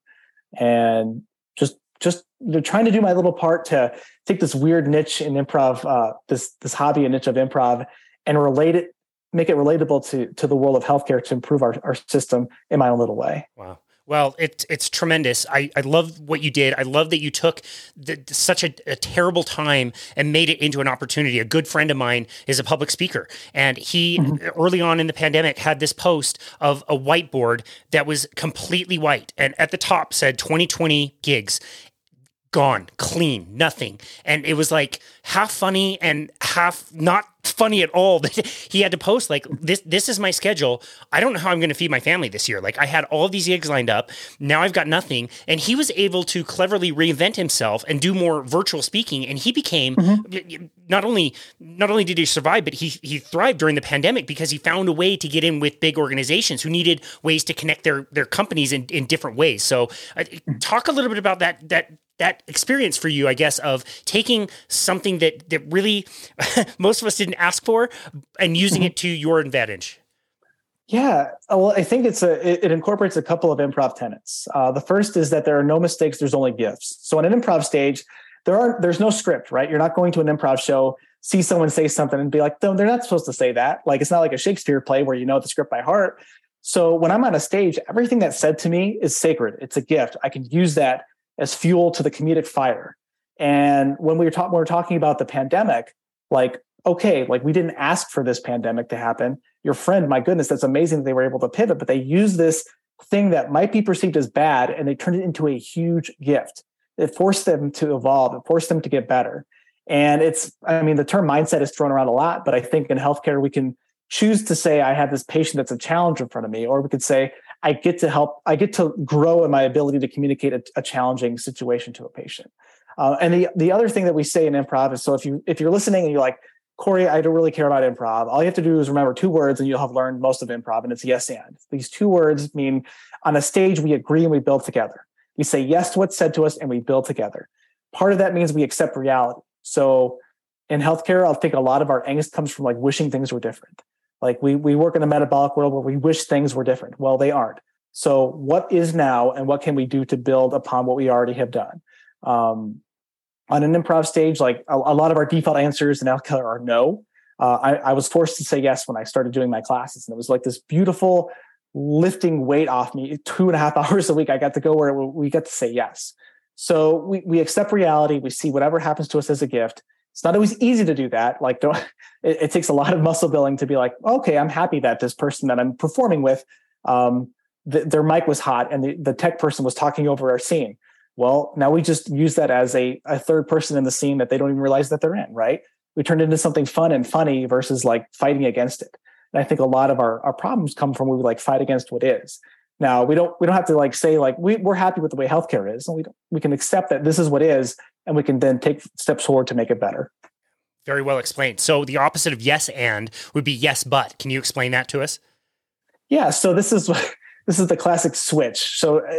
and just just trying to do my little part to take this weird niche in improv uh, this this hobby and niche of improv and relate it make it relatable to to the world of healthcare to improve our, our system in my own little way. Wow. Well, it's it's tremendous. I, I love what you did. I love that you took the, such a, a, terrible time and made it into an opportunity. A good friend of mine is a public speaker, and he mm-hmm. early on in the pandemic had this post of a whiteboard that was completely white, and at the top said 2020 gigs, gone, clean, nothing. And it was like half funny and half not funny at all that he had to post like this this is my schedule. I don't know how I'm going to feed my family this year. Like I had all these gigs lined up. Now I've got nothing. And he was able to cleverly reinvent himself and do more virtual speaking and he became mm-hmm. not only not only did he survive but he he thrived during the pandemic because he found a way to get in with big organizations who needed ways to connect their their companies in in different ways. So uh, talk a little bit about that that that experience for you, I guess, of taking something that that really most of us didn't ask for and using mm-hmm. it to your advantage. Yeah, uh, well, I think it's a it, incorporates a couple of improv tenets. Uh, the first is that there are no mistakes; there's only gifts. So, on an improv stage, there are there's no script, right? You're not going to an improv show, see someone say something, and be like, "No, they're not supposed to say that." Like, it's not like a Shakespeare play where you know the script by heart. So, when I'm on a stage, everything that's said to me is sacred. It's a gift. I can use that as fuel to the comedic fire. And when we were talking, we were talking about the pandemic, like, okay, like we didn't ask for this pandemic to happen. Your friend, my goodness, that's amazing that they were able to pivot, but they used this thing that might be perceived as bad and they turned it into a huge gift. It forced them to evolve, it forced them to get better. And it's, I mean, the term mindset is thrown around a lot, but I think in healthcare, we can choose to say, I have this patient that's a challenge in front of me, or we could say, I get to help, I get to grow in my ability to communicate a, a challenging situation to a patient. Uh, and the, the other thing that we say in improv is so if you if you're listening and you're like, Cory, I don't really care about improv. All you have to do is remember two words and you'll have learned most of improv, and it's yes and. These two words mean on a stage, we agree and we build together. We say yes to what's said to us and we build together. Part of that means we accept reality. So in healthcare, I think a lot of our angst comes from like wishing things were different. Like we we work in a metabolic world where we wish things were different. Well, they aren't. So what is now, and what can we do to build upon what we already have done? Um, on an improv stage, like a, a, lot of our default answers in healthcare are no. Uh, I, I was forced to say yes when I started doing my classes, and it was like this beautiful lifting weight off me. Two and a half hours a week, I got to go where we get to say yes. So we we accept reality. We see whatever happens to us as a gift, it's not always easy to do that. Like, don't, it, it, takes a lot of muscle building to be like, okay, I'm happy that this person that I'm performing with, um, th- their mic was hot and the, the tech person was talking over our scene. Well, now we just use that as a, a third person in the scene that they don't even realize that they're in, right? We turned into something fun and funny versus like fighting against it. And I think a lot of our, our problems come from we like fight against what is. Now we don't we don't have to like say like we, we're happy with the way healthcare is, and we don't, we can accept that this is what is, and we can then take steps forward to make it better. Very well explained. So the opposite of yes and would be yes but. Can you explain that to us? Yeah. So this is this is the classic switch. So uh,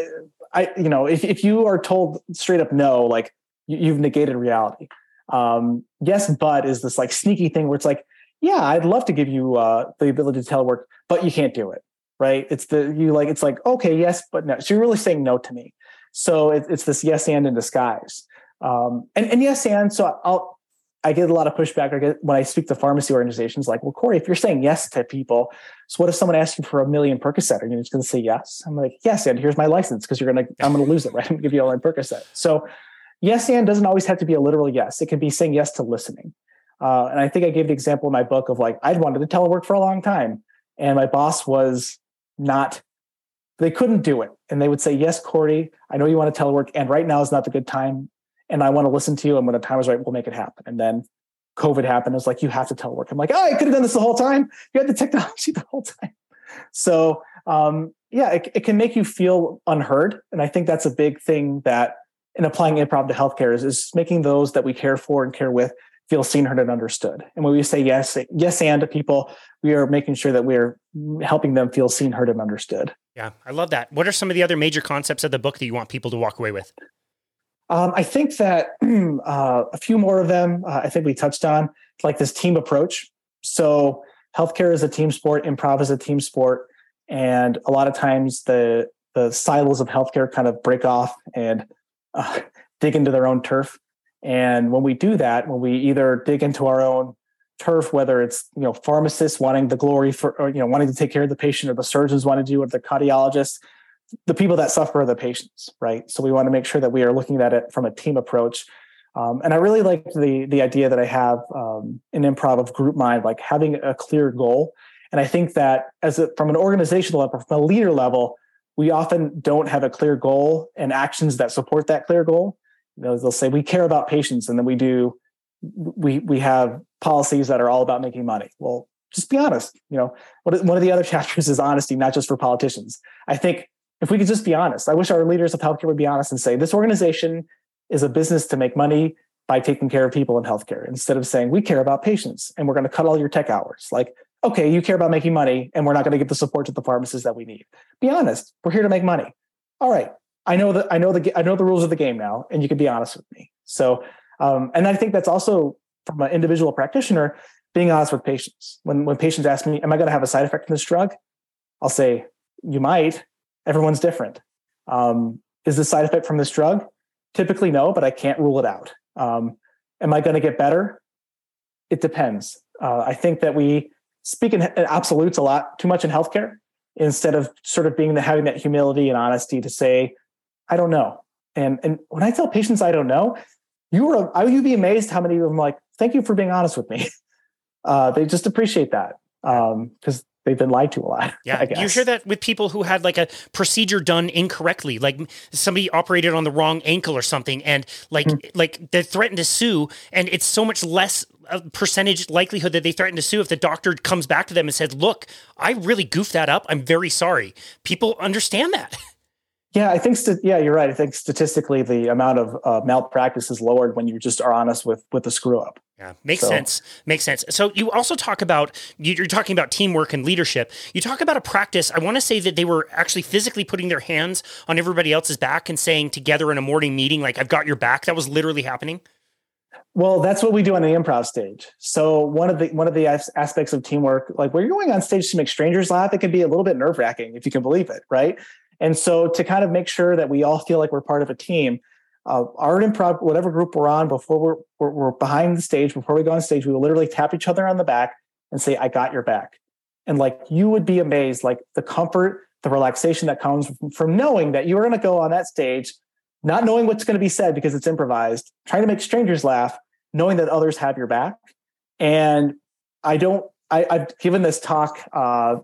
I you know if if you are told straight up no, like you've negated reality. Um, yes, but is this like sneaky thing where it's like, yeah, I'd love to give you uh, the ability to telework, but you can't do it right? It's the you like it's like okay, yes, but no. So you're really saying no to me. So it, it's this yes and in disguise. Um, and, and yes and so I'll I get a lot of pushback get when I speak to pharmacy organizations like, well, Cory, if you're saying yes to people, so what if someone asks you for a million Percocet? Are you just going to say yes? I'm like, yes, and here's my license because you're going to, I'm going to lose it, right? I'm going to give you all my Percocet. So yes and doesn't always have to be a literal yes. It can be saying yes to listening. Uh, and I think I gave the example in my book of like, I'd wanted to telework for a long time. And my boss was not they couldn't do it and they would say yes cory i know you want to telework and right now is not the good time and i want to listen to you and when the time is right we'll make it happen and then covid happened it was like you have to telework i'm like oh i could have done this the whole time you had the technology the whole time so um, yeah it, it can make you feel unheard and i think that's a big thing that in applying improv to healthcare is, is making those that we care for and care with feel seen, heard, and understood. And when we say yes, yes, and to people, we are making sure that we are helping them feel seen, heard, and understood. Yeah, I love that. What are some of the other major concepts of the book that you want people to walk away with? Um, I think that uh, a few more of them, uh, I think we touched on, like this team approach. So, healthcare is a team sport, improv is a team sport, and a lot of times the the silos of healthcare kind of break off and uh, dig into their own turf. And when we do that, when we either dig into our own turf, whether it's you know pharmacists wanting the glory for or, you know wanting to take care of the patient, or the surgeons wanting to do it, the cardiologists, the people that suffer are the patients, right? So we want to make sure that we are looking at it from a team approach. Um, and I really like the the idea that I have um, improv of group mind, like having a clear goal. And I think that as a, from an organizational level, from a leader level, we often don't have a clear goal and actions that support that clear goal. You know, they'll say we care about patients, and then we do we we have policies that are all about making money. Well, just be honest. You know, one of the other chapters is honesty, not just for politicians. I think if we could just be honest, I wish our leaders of healthcare would be honest and say this organization is a business to make money by taking care of people in healthcare instead of saying we care about patients and we're going to cut all your tech hours. Like, okay, you care about making money and we're not going to give the support to the pharmacists that we need. Be honest. We're here to make money. All right. I know that I know the I know the rules of the game now, and you can be honest with me. So, um, and I think that's also from an individual practitioner being honest with patients. When when patients ask me, "Am I going to have a side effect from this drug?" I'll say, "You might. Everyone's different. Um, is the side effect from this drug? Typically, no, but I can't rule it out. Um, am I going to get better? It depends. Uh, I think that we speak in absolutes a lot too much in healthcare instead of sort of being the having that humility and honesty to say, I don't know. And and when I tell patients I don't know, you were I you'd be amazed how many of them like, thank you for being honest with me. Uh, they just appreciate that because um, they've been lied to a lot. Yeah, you hear that with people who had like a procedure done incorrectly, like somebody operated on the wrong ankle or something, and like mm-hmm. like they threatened to sue, and it's so much less a percentage likelihood that they threaten to sue if the doctor comes back to them and says, "Look, I really goofed that up. I'm very sorry." People understand that. Yeah, I think. St- yeah, you're right. I think statistically, the amount of uh, malpractice is lowered when you just are honest with with the screw up. Yeah, makes so. sense. Makes sense. So you also talk about you're talking about teamwork and leadership. You talk about a practice. I want to say that they were actually physically putting their hands on everybody else's back and saying together in a morning meeting, like "I've got your back." That was literally happening. Well, that's what we do on the improv stage. So one of the one of the aspects of teamwork, like when you're going on stage to make strangers laugh, it can be a little bit nerve wracking if you can believe it, right? And so to kind of make sure that we all feel like we're part of a team, uh, art improv, whatever group we're on, before we're, we're, we're behind the stage, before we go on stage, we will literally tap each other on the back and say, I got your back. And like you would be amazed, like the comfort, the relaxation that comes from, knowing that you're going to go on that stage, not knowing what's going to be said because it's improvised, trying to make strangers laugh, knowing that others have your back. And I don't, I, have given this talk uh,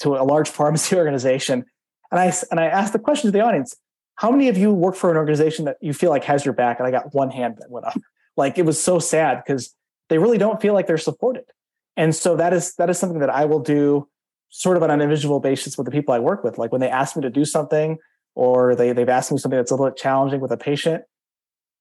to a large pharmacy organization and I and I asked the question to the audience: How many of you work for an organization that you feel like has your back? And I got one hand that went up. Like it was so sad because they really don't feel like they're supported. And so that is that is something that I will do sort of on an individual basis with the people I work with. Like when they ask me to do something or they they've asked me something that's a little bit challenging with a patient,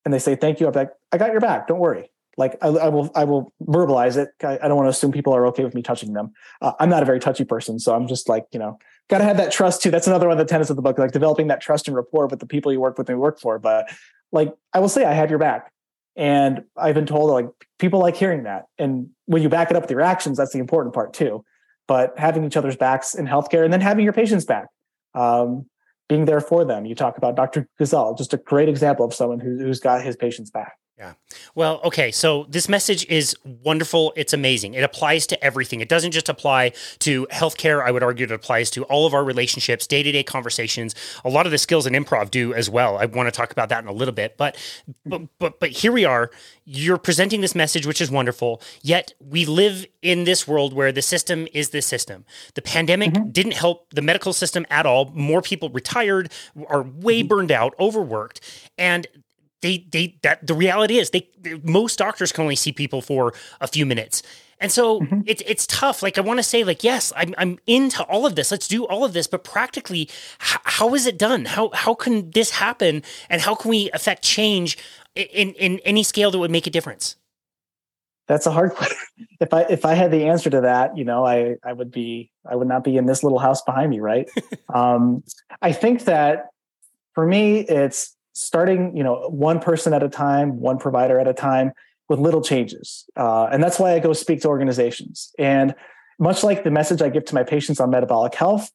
and they say thank you. I'm like, I got your back. Don't worry. Like I, I will I will verbalize it. I, I, don't want to assume people are okay with me touching them. Uh, I'm not a very touchy person, so I'm just like you know got to have that trust too. That's another one of the tenets of the book, like developing that trust and rapport with the people you work with and work for. But like I will say, I have your back. And I've been told like people like hearing that. And when you back it up with your actions, that's the important part too. But having each other's backs in healthcare and then having your patients back, um, being there for them. You talk about Dr. Gazal, just a great example of someone who, who's got his patients back. Yeah. Well, okay. So this message is wonderful. It's amazing. It applies to everything. It doesn't just apply to healthcare. I would argue it applies to all of our relationships, day to day conversations. A lot of the skills in improv do as well. I want to talk about that in a little bit. But, but, but, but here we are. You're presenting this message, which is wonderful. Yet we live in this world where the system is the system. The pandemic mm-hmm. didn't help the medical system at all. More people retired, are way mm-hmm. burned out, overworked. And they they that the reality is they, most doctors can only see people for a few minutes. And so mm-hmm. it's it's tough. Like i want to say like yes I'm, I'm into all of this. Let's do all of this. But practically h- how is it done? How how can this happen? And how can we affect change in in any scale that would make a difference? That's a hard question if i if i had the answer to that you know i i would be i would not be in this little house behind me right? Um i think that for me it's starting you know one person at a time one provider at a time with little changes. Uh, and that's why i go speak to organizations. And much like the message i give to my patients on metabolic health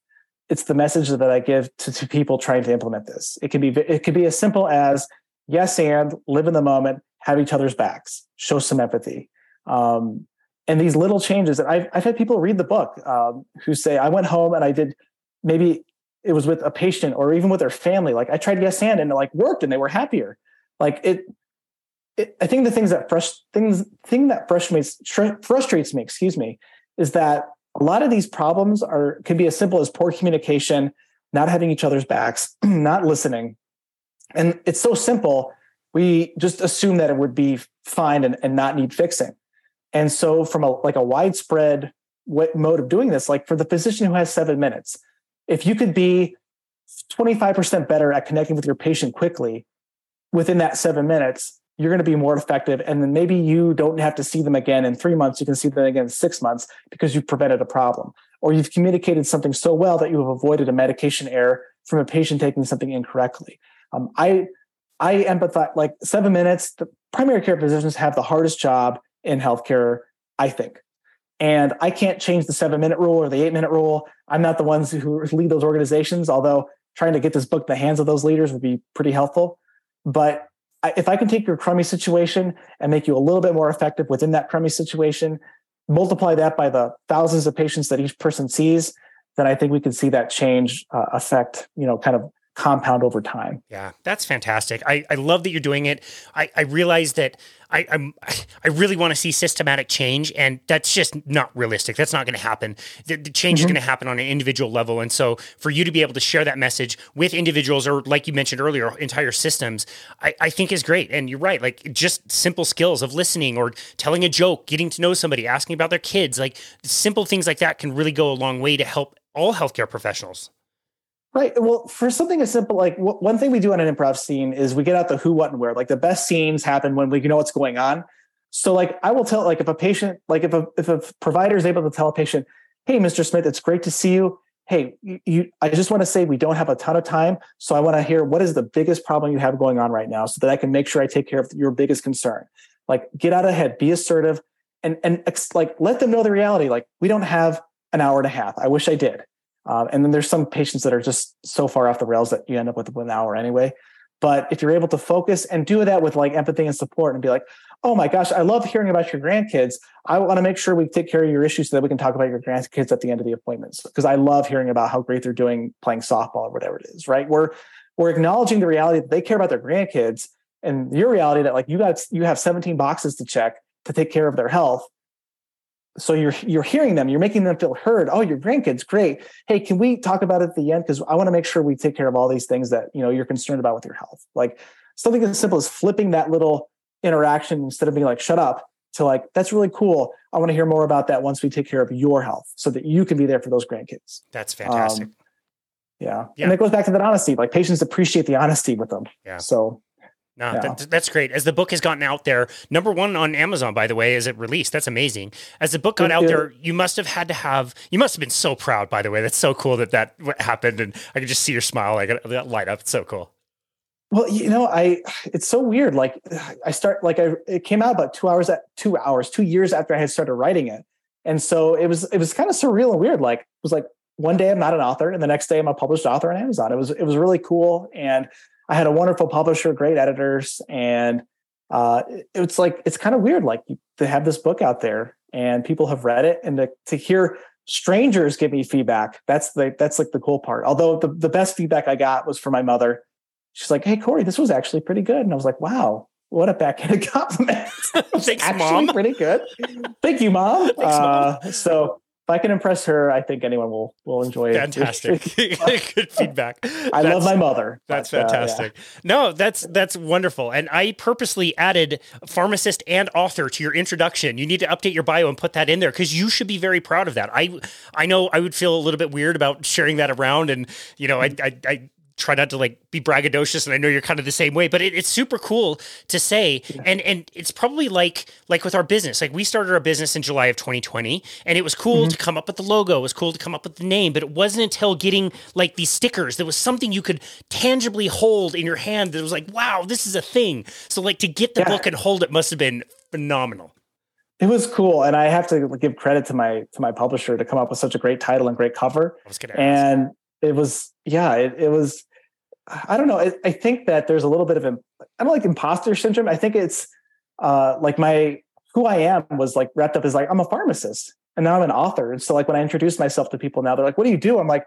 it's the message that i give to, to people trying to implement this. It can be it could be as simple as yes and live in the moment have each other's backs show some empathy. Um, And these little changes, and I've, I've had people read the book um, who say, I went home and I did maybe it was with a patient or even with their family. Like I tried yes and and it like worked and they were happier. Like it, it I think the things that frust- things thing that frustrates frustrates me, excuse me, is that a lot of these problems are can be as simple as poor communication, not having each other's backs, not listening. And it's so simple, we just assume that it would be fine and, and not need fixing. And so, from a like a widespread mode of doing this, like for the physician who has seven minutes, if you could be 25% better at connecting with your patient quickly within that seven minutes, you're going to be more effective. And then maybe you don't have to see them again in three months. You can see them again in six months because you've prevented a problem. Or you've communicated something so well that you have avoided a medication error from a patient taking something incorrectly. Um, I I empathize like seven minutes. The primary care physicians have the hardest job in healthcare, I think. And I can't change the seven minute rule or the eight minute rule. I'm not the ones who lead those organizations, although trying to get this book in the hands of those leaders would be pretty helpful. But if I can take your crummy situation and make you a little bit more effective within that crummy situation, multiply that by the thousands of patients that each person sees, then I think we can see that change uh, affect, you know, kind of compound over time. Yeah, that's fantastic. I, I love that you're doing it. I, I realize that I, I'm I really want to see systematic change, and that's just not realistic. That's not going to happen. The, the change mm-hmm. is going to happen on an individual level, and so for you to be able to share that message with individuals, or like you mentioned earlier, entire systems, I, I think is great. And you're right, like just simple skills of listening or telling a joke, getting to know somebody, asking about their kids, like simple things like that can really go a long way to help all healthcare professionals. Right. Well, for something as simple like w- one thing we do on an improv scene is we get out the who, what, and where. Like the best scenes happen when we know what's going on. So, like I will tell, like if a patient, like if a if a provider is able to tell a patient, "Hey, Mr. Smith, it's great to see you. Hey, you, you I just want to say we don't have a ton of time, so I want to hear what is the biggest problem you have going on right now, so that I can make sure I take care of your biggest concern. Like get out ahead, be assertive, and and like let them know the reality. Like we don't have an hour and a half. I wish I did um, and then there's some patients that are just so far off the rails that you end up with an hour anyway. But if you're able to focus and do that with like empathy and support and be like, oh my gosh, I love hearing about your grandkids. I want to make sure we take care of your issues so that we can talk about your grandkids at the end of the appointments. Because I love hearing about how great they're doing playing softball or whatever it is, right? We're we're acknowledging the reality that they care about their grandkids and your reality that like you got you have 17 boxes to check to take care of their health so you're you're hearing them you're making them feel heard. Oh your grandkids great. Hey can we talk about it at the end? Because i want to make sure we take care of all these things that you know you're concerned about with your health. Like something as simple as flipping that little interaction instead of being like shut up to like that's really cool. I want to hear more about that once we take care of your health so that you can be there for those grandkids. That's fantastic. Um, yeah. yeah. and it goes back to that honesty like patients appreciate the honesty with them. Yeah. So no, yeah. that, that's great. As the book has gotten out there, number one on Amazon, by the way, as it released. That's amazing. As the book got out there, you must have had to have. You must have been so proud. By the way, that's so cool that that happened, and I can just see your smile, like that light up. It's so cool. Well, you know, I it's so weird. Like I start like I it came out about two hours at two hours, two years after I had started writing it, and so it was it was kind of surreal and weird. Like it was like one day I'm not an author, and the next day I'm a published author on Amazon. It was it was really cool, and I had a wonderful publisher, great editors, and uh, it's like it's kind of weird, like to have this book out there and people have read it, and to, to hear strangers give me feedback. That's the that's like the cool part. Although the the best feedback I got was from my mother. She's like, "Hey Cory, this was actually pretty good," and I was like, "Wow." What a backhanded compliment! Thanks, actually mom. Pretty good. Thank you, mom. Thanks, mom. Uh, so I can impress her, I think anyone will will enjoy fantastic. it. Fantastic, good feedback. I that's, love my mother. That's but, fantastic. Uh, yeah. No, that's that's wonderful. And I purposely added pharmacist and author to your introduction. You need to update your bio and put that in there because you should be very proud of that. I I know I would feel a little bit weird about sharing that around, and you know, I I, I try not to like be braggadocious and i know you're kind of the same way but it, it's super cool to say yeah. and and it's probably like like with our business like we started our business in july of 2020 and it was cool mm-hmm. to come up with the logo it was cool to come up with the name but it wasn't until getting like these stickers there was something you could tangibly hold in your hand that was like wow this is a thing so like to get the yeah. book and hold it must have been phenomenal it was cool and i have to give credit to my to my publisher to come up with such a great title and great cover and it was yeah it, it was i don't know I, I, think that there's a little bit of i don't like imposter syndrome i think it's uh like my who I am was like wrapped up as like I'm a pharmacist and now I'm an author. And so like when I introduce myself to people now, they're like, "What do you do?" I'm like,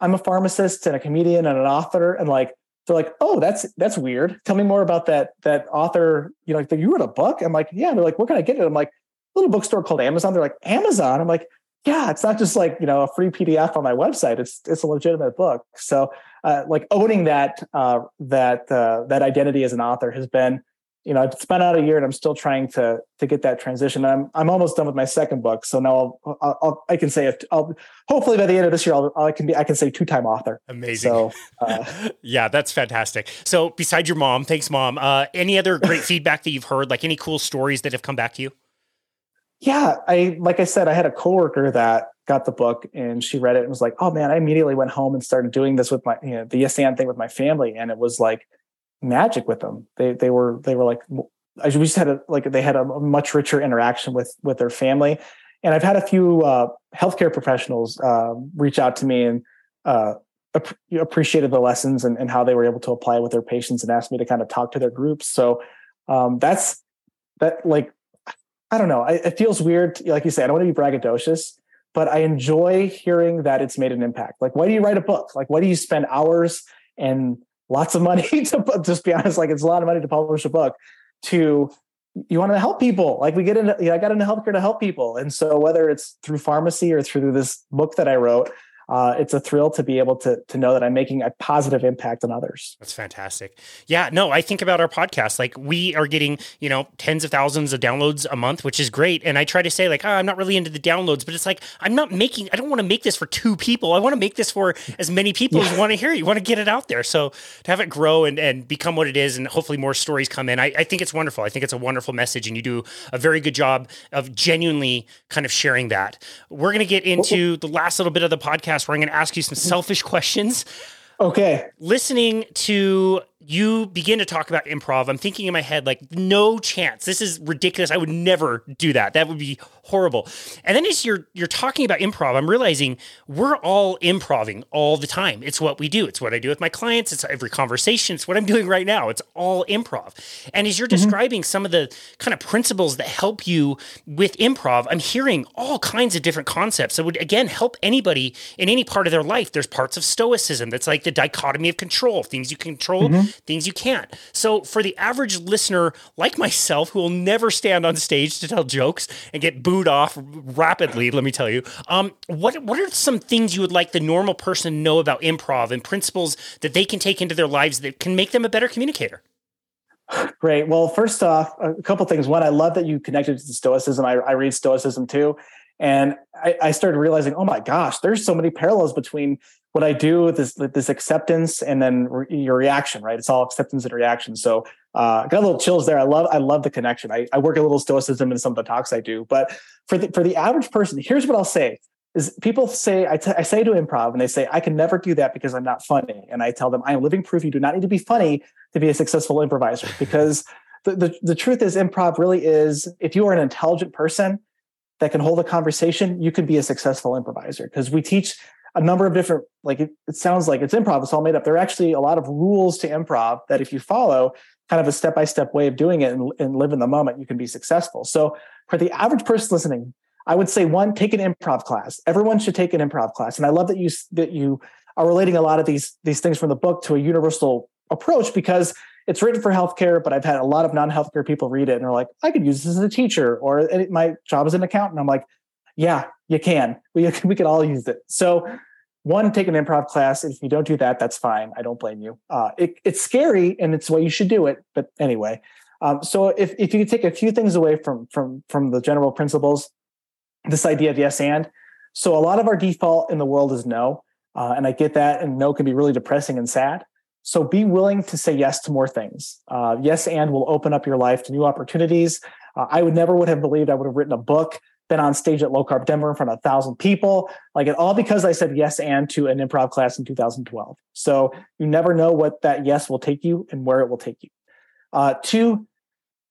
"I'm a pharmacist and a comedian and an author." And like they're like, "Oh, that's that's weird. Tell me more about that that author. You know, like you wrote a book." I'm like, "Yeah." They're like, "Where can I get it?" I'm like, "Little bookstore called Amazon." They're like, "Amazon." I'm like, "Yeah, it's not just like you know a free PDF on my website. It's it's a legitimate book." So uh, like owning that uh, that uh, that identity as an author has been you know, it's been out a year and I'm still trying to to get that transition. I'm I'm almost done with my second book, so now I'll, I'll, I'll i can say it. I'll hopefully by the end of this year I'll, I can be I can say two time author. Amazing. So uh, yeah, that's fantastic. So besides your mom, thanks mom. Uh, any other great feedback that you've heard? Like any cool stories that have come back to you? Yeah, I like I said, I had a coworker that got the book and she read it and was like, "Oh man!" I immediately went home and started doing this with my you know the yes and thing with my family, and it was like magic with them. They they were they were like we just had a like they had a much richer interaction with with their family. And I've had a few uh, healthcare professionals uh, reach out to me and uh, ap- appreciated the lessons and, and, how they were able to apply it with their patients and asked me to kind of talk to their groups. So um, that's that like I don't know. I, it feels weird, like you say. I don't want to be braggadocious, but I enjoy hearing that it's made an impact. Like, why do you write a book? Like, why do you spend hours and lots of money to just be honest, like it's a lot of money to publish a book to you want to help people. Like we get into, you know, I got into healthcare to help people. And so whether it's through pharmacy or through this book that I wrote, uh, it's a thrill to be able to to know that I'm making a positive impact on others. That's fantastic. Yeah, no, I think about our podcast. Like we are getting, you know, tens of thousands of downloads a month, which is great. And I try to say like, oh, I'm not really into the downloads, but it's like I'm not making. I don't want to make this for two people. I want to make this for as many people yeah. as want to hear. It. You want to get it out there. So to have it grow and and become what it is, and hopefully more stories come in. I, I think it's wonderful. I think it's a wonderful message, and you do a very good job of genuinely kind of sharing that. We're going to get into the last little bit of the podcast where I'm going to ask you some selfish questions. Okay. Listening to you begin to talk about improv, I'm thinking in my head, like, no chance. This is ridiculous. I would never do that. That would be horrible. And then as you're you're talking about improv, I'm realizing we're all improving all the time. It's what we do. It's what I do with my clients. It's every conversation. It's what I'm doing right now. It's all improv. And as you're mm-hmm. describing some of the kind of principles that help you with improv, I'm hearing all kinds of different concepts that would again help anybody in any part of their life. There's parts of stoicism that's like the dichotomy of control, things you control, mm-hmm. Things you can't. So for the average listener like myself who will never stand on stage to tell jokes and get booed off rapidly. Let me tell you. Um, what what are some things you would like the normal person to know about improv and principles that they can take into their lives that can make them a better communicator? Great. Well, first off, a couple things. One, I love that you connected to Stoicism. I, I read Stoicism too. And I, I, started realizing, oh my gosh, there's so many parallels between what I do with this this acceptance and then re- your reaction, right? It's all acceptance and reaction. So uh, got a little chills there. I love I love the connection. I, I work a little stoicism in some of the talks I do, but for the for the average person, here's what I'll say: is people say I, t- I say to improv and they say I can never do that because I'm not funny, and I tell them I am living proof you do not need to be funny to be a successful improviser because the, the the truth is improv really is if you are an intelligent person that can hold a conversation, you can be a successful improviser because we teach a number of different like it, it, sounds like it's improv it's all made up. There are actually a lot of rules to improv that if you follow kind of a step-by-step way of doing it and, and live in the moment you can be successful. So for the average person listening i would say one take an improv class. Everyone should take an improv class. And i love that you that you are relating a lot of these these things from the book to a universal approach because it's written for healthcare, but I've had a lot of non-healthcare people read it and they're like, I could use this as a teacher, or my job as an accountant. I'm like, yeah, you can. We, we could all use it. So, one, take an improv class. If you don't do that, that's fine. I don't blame you. Uh, it, it's scary, and it's why you should do it. But anyway, um, so if if you take a few things away from from from the general principles, this idea of yes and. So a lot of our default in the world is no, uh, and I get that, and no can be really depressing and sad. So be willing to say yes to more things. Uh, yes and will open up your life to new opportunities. Uh, I would never would have believed I would have written a book been on stage at Low Carb Denver in front of a thousand people, like it all because I said yes and to an improv class in 2012. So you never know what that yes will take you and where it will take you. Uh, two,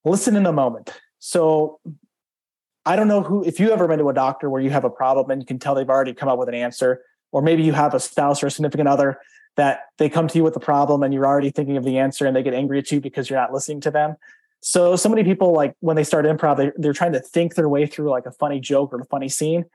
listen in the moment. So I don't know who, if you ever been to a doctor where you have a problem and you can tell they've already come up with an answer, or maybe you have a spouse or a significant other that they come to you with a problem and you're already thinking of the answer and they get angry at you because you're not listening to them So so many people like when they start improv, they, they're trying to think their way through like a funny joke or a funny scene.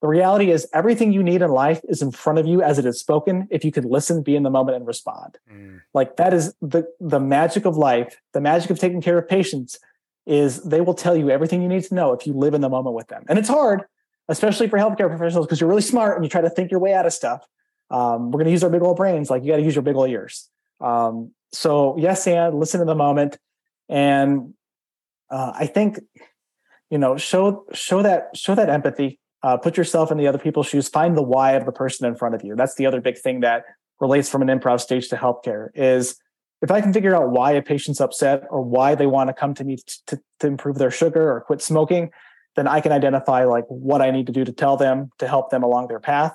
The reality is everything you need in life is in front of you as it is spoken. If you could listen, be in the moment and respond. Mm. Like that is the the magic of life, the magic of taking care of patients is they will tell you everything you need to know if you live in the moment with them. And it's hard, especially for healthcare professionals, because you're really smart and you try to think your way out of stuff. Um, we're going to use our big old brains. Like you got to use your big old ears. Um, so yes, and listen to the moment. And uh, I think, you know, show show that show that empathy uh, put yourself in the other people's shoes find the why of the person in front of you. That's the other big thing that relates from an improv stage to healthcare is if i can figure out why a patient's upset or why they want to come to me to, to improve their sugar or quit smoking then i can identify like what i need to do to tell them to help them along their path.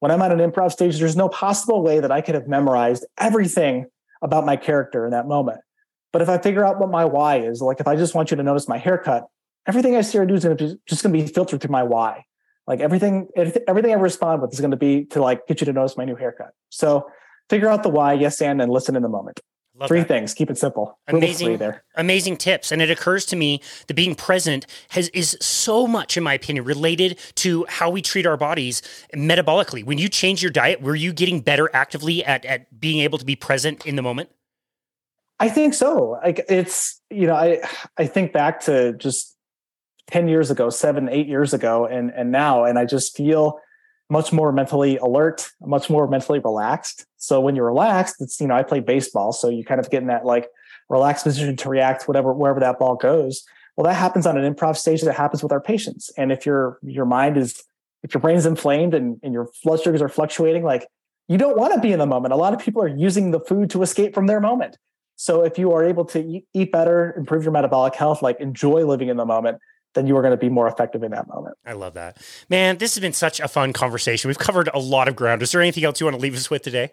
When i'm on an improv stage there's no possible way that i could have memorized everything about my character in that moment but if i figure out what my why is like if i just want you to notice my haircut everything i see or do is just going to be filtered through my why like everything, everything I respond with is going to be to like get you to notice my new haircut. So figure out the why, yes, and and listen in the moment. Love Three that. things. Keep it simple. Amazing, amazing tips. And it occurs to me that being present has is so much, in my opinion, related to how we treat our bodies metabolically. When you change your diet, were you getting better actively at at being able to be present in the moment? I think so. Like it's you know I I think back to just 10 years ago, seven, eight years ago, and, and now. And I just feel much more mentally alert, much more mentally relaxed. So when you're relaxed, it's, you know, I play baseball. So you kind of get in that like relaxed position to react whatever, wherever that ball goes. Well, that happens on an improv stage that happens with our patients. And if your, your mind is, if your brain's inflamed and, and your blood sugars are fluctuating, like you don't want to be in the moment. A lot of people are using the food to escape from their moment. So if you are able to eat, better, improve your metabolic health, like enjoy living in the moment, then you are going to be more effective in that moment. I love that. Man, this has been such a fun conversation. We've covered a lot of ground. Is there anything else you want to leave us with today?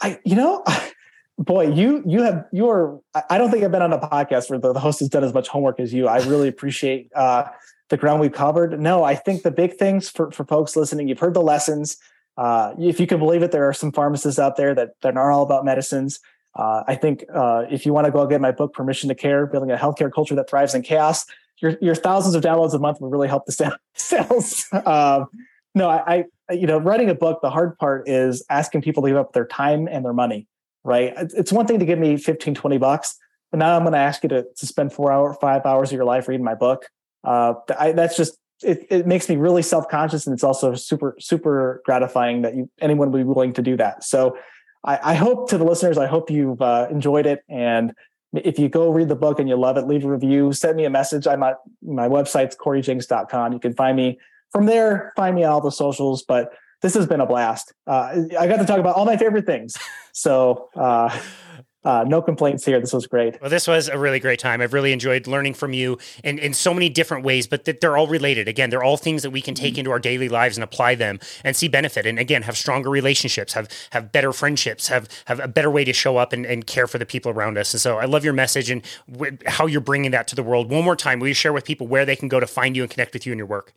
I, you know, boy, you you have you are. I don't think I've been on a podcast where the, the host has done as much homework as you. I really appreciate uh, the ground we've covered. No, I think the big things for for folks listening, you've heard the lessons. Uh, if you can believe it, there are some pharmacists out there that that are all about medicines. Uh, I think uh, if you want to go get my book, Permission to Care: Building a Healthcare Culture That Thrives in Chaos, your your thousands of downloads a month would really help the sales. um, no, I, I, you know, writing a book, the hard part is asking people to give up their time and their money, right? It's one thing to give me 15, 20 bucks, but now I'm going to ask you to, to spend four hour, five hours of your life reading my book. Uh, I, that's just, it, it makes me really self-conscious and it's also super, super gratifying that you, anyone would be willing to do that. So I, I hope to the listeners, I hope you've uh, enjoyed it and if you go read the book and you love it, leave a review, send me a message. I'm at my website's coryjenks.com. You can find me from there, find me on all the socials, but this has been a blast. Uh, I got to talk about all my favorite things. So, uh, uh, no complaints here. This was great. Well, this was a really great time. I've really enjoyed learning from you in, in so many different ways, but th- they're all related. Again, they're all things that we can take mm-hmm. into our daily lives and apply them and see benefit. And again, have stronger relationships, have have better friendships, have have a better way to show up and, and care for the people around us. And so I love your message and w- how you're bringing that to the world. One more time, will you share with people where they can go to find you and connect with you and your work?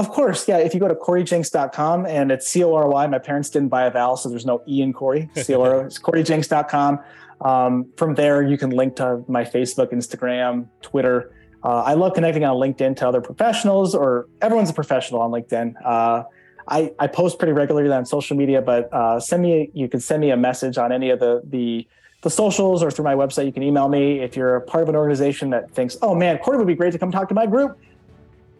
Of course, yeah. If you go to coryjenks.com and it's C O R Y, my parents didn't buy a vowel, so there's no E in Cory. C O R, it's coryjenks.com. Um, from there, you can link to my Facebook, Instagram, Twitter. Uh, I love connecting on LinkedIn to other professionals, or everyone's a professional on LinkedIn. Uh, I, I, post pretty regularly on social media, but uh, send me you can send me a message on any of the the the socials or through my website. You can email me if you're a part of an organization that thinks, oh man, Cory would be great to come talk to my group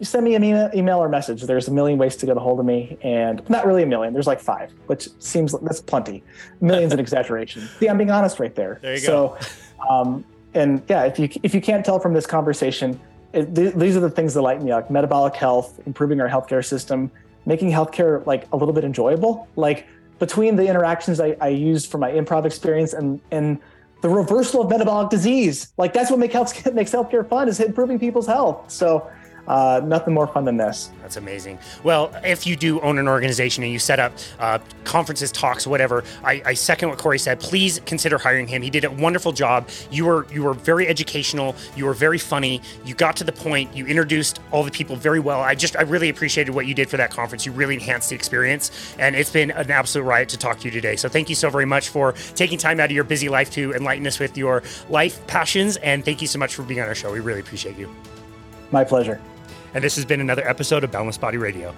send me an email or message. There's a million ways to get a hold of me, and not really a million. There's like five, which seems that's plenty. Millions an exaggeration. See, I'm being honest right there. There you so, go. Um, and yeah, if you if you can't tell from this conversation, it, th- these are the things that light me up: metabolic health, improving our healthcare system, making healthcare like a little bit enjoyable. Like between the interactions I, I used for my improv experience and and the reversal of metabolic disease, like that's what makes health makes healthcare fun is improving people's health. So uh, nothing more fun than this. That's amazing. Well, if you do own an organization and you set up uh, conferences, talks, whatever, I, I, second what Cory said. Please consider hiring him. He did a wonderful job. You were you were very educational. You were very funny. You got to the point. You introduced all the people very well. I just I really appreciated what you did for that conference. You really enhanced the experience, and it's been an absolute riot to talk to you today. So thank you so very much for taking time out of your busy life to enlighten us with your life passions, and thank you so much for being on our show. We really appreciate you. My pleasure. And this has been another episode of Boundless Body Radio.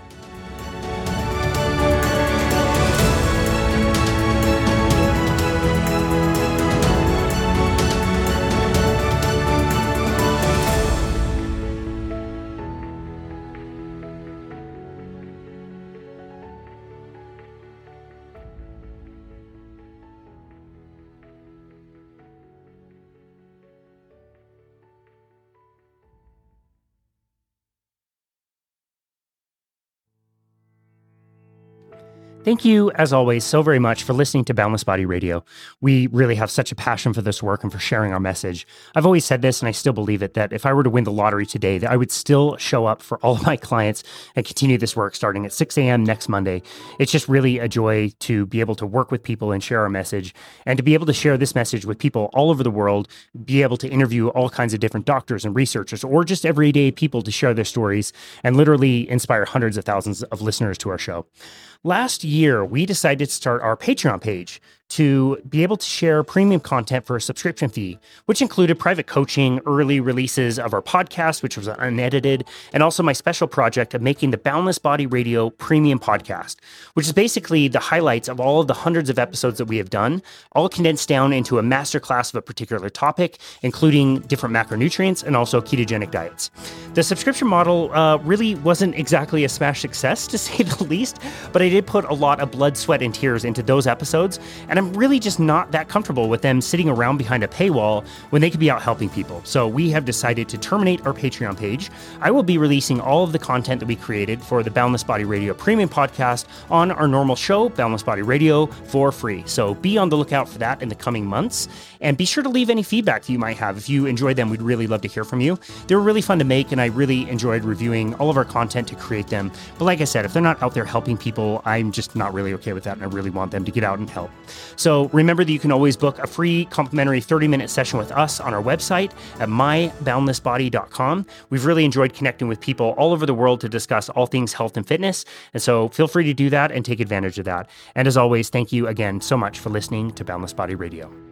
Thank you, as always, so very much for listening to Boundless Body Radio. We really have such a passion for this work and for sharing our message. I've always said this, and I still believe it, that if I were to win the lottery today, that I would still show up for all of my clients and continue this work starting at 6 a.m. next Monday. It's just really a joy to be able to work with people and share our message, and to be able to share this message with people all over the world, be able to interview all kinds of different doctors and researchers, or just everyday people to share their stories and literally inspire hundreds of thousands of listeners to our show. Last year, we decided to start our Patreon page to be able to share premium content for a subscription fee, which included private coaching, early releases of our podcast, which was unedited, and also my special project of making the Boundless Body Radio premium podcast, which is basically the highlights of all of the hundreds of episodes that we have done, all condensed down into a masterclass of a particular topic, including different macronutrients and also ketogenic diets. The subscription model uh, really wasn't exactly a smash success, to say the least, but I did put a lot of blood, sweat, and tears into those episodes, and I'm really just not that comfortable with them sitting around behind a paywall when they could be out helping people. So we have decided to terminate our Patreon page. I will be releasing all of the content that we created for the Boundless Body Radio Premium podcast on our normal show, Boundless Body Radio, for free. So be on the lookout for that in the coming months. And be sure to leave any feedback that you might have. If you enjoyed them, we'd really love to hear from you. They were really fun to make, and I really enjoyed reviewing all of our content to create them. But like I said, if they're not out there helping people, I'm just not really okay with that, and I really want them to get out and help. So remember that you can always book a free complimentary 30 minute session with us on our website at myboundlessbody.com. We've really enjoyed connecting with people all over the world to discuss all things health and fitness. And so feel free to do that and take advantage of that. And as always, thank you again so much for listening to Boundless Body Radio.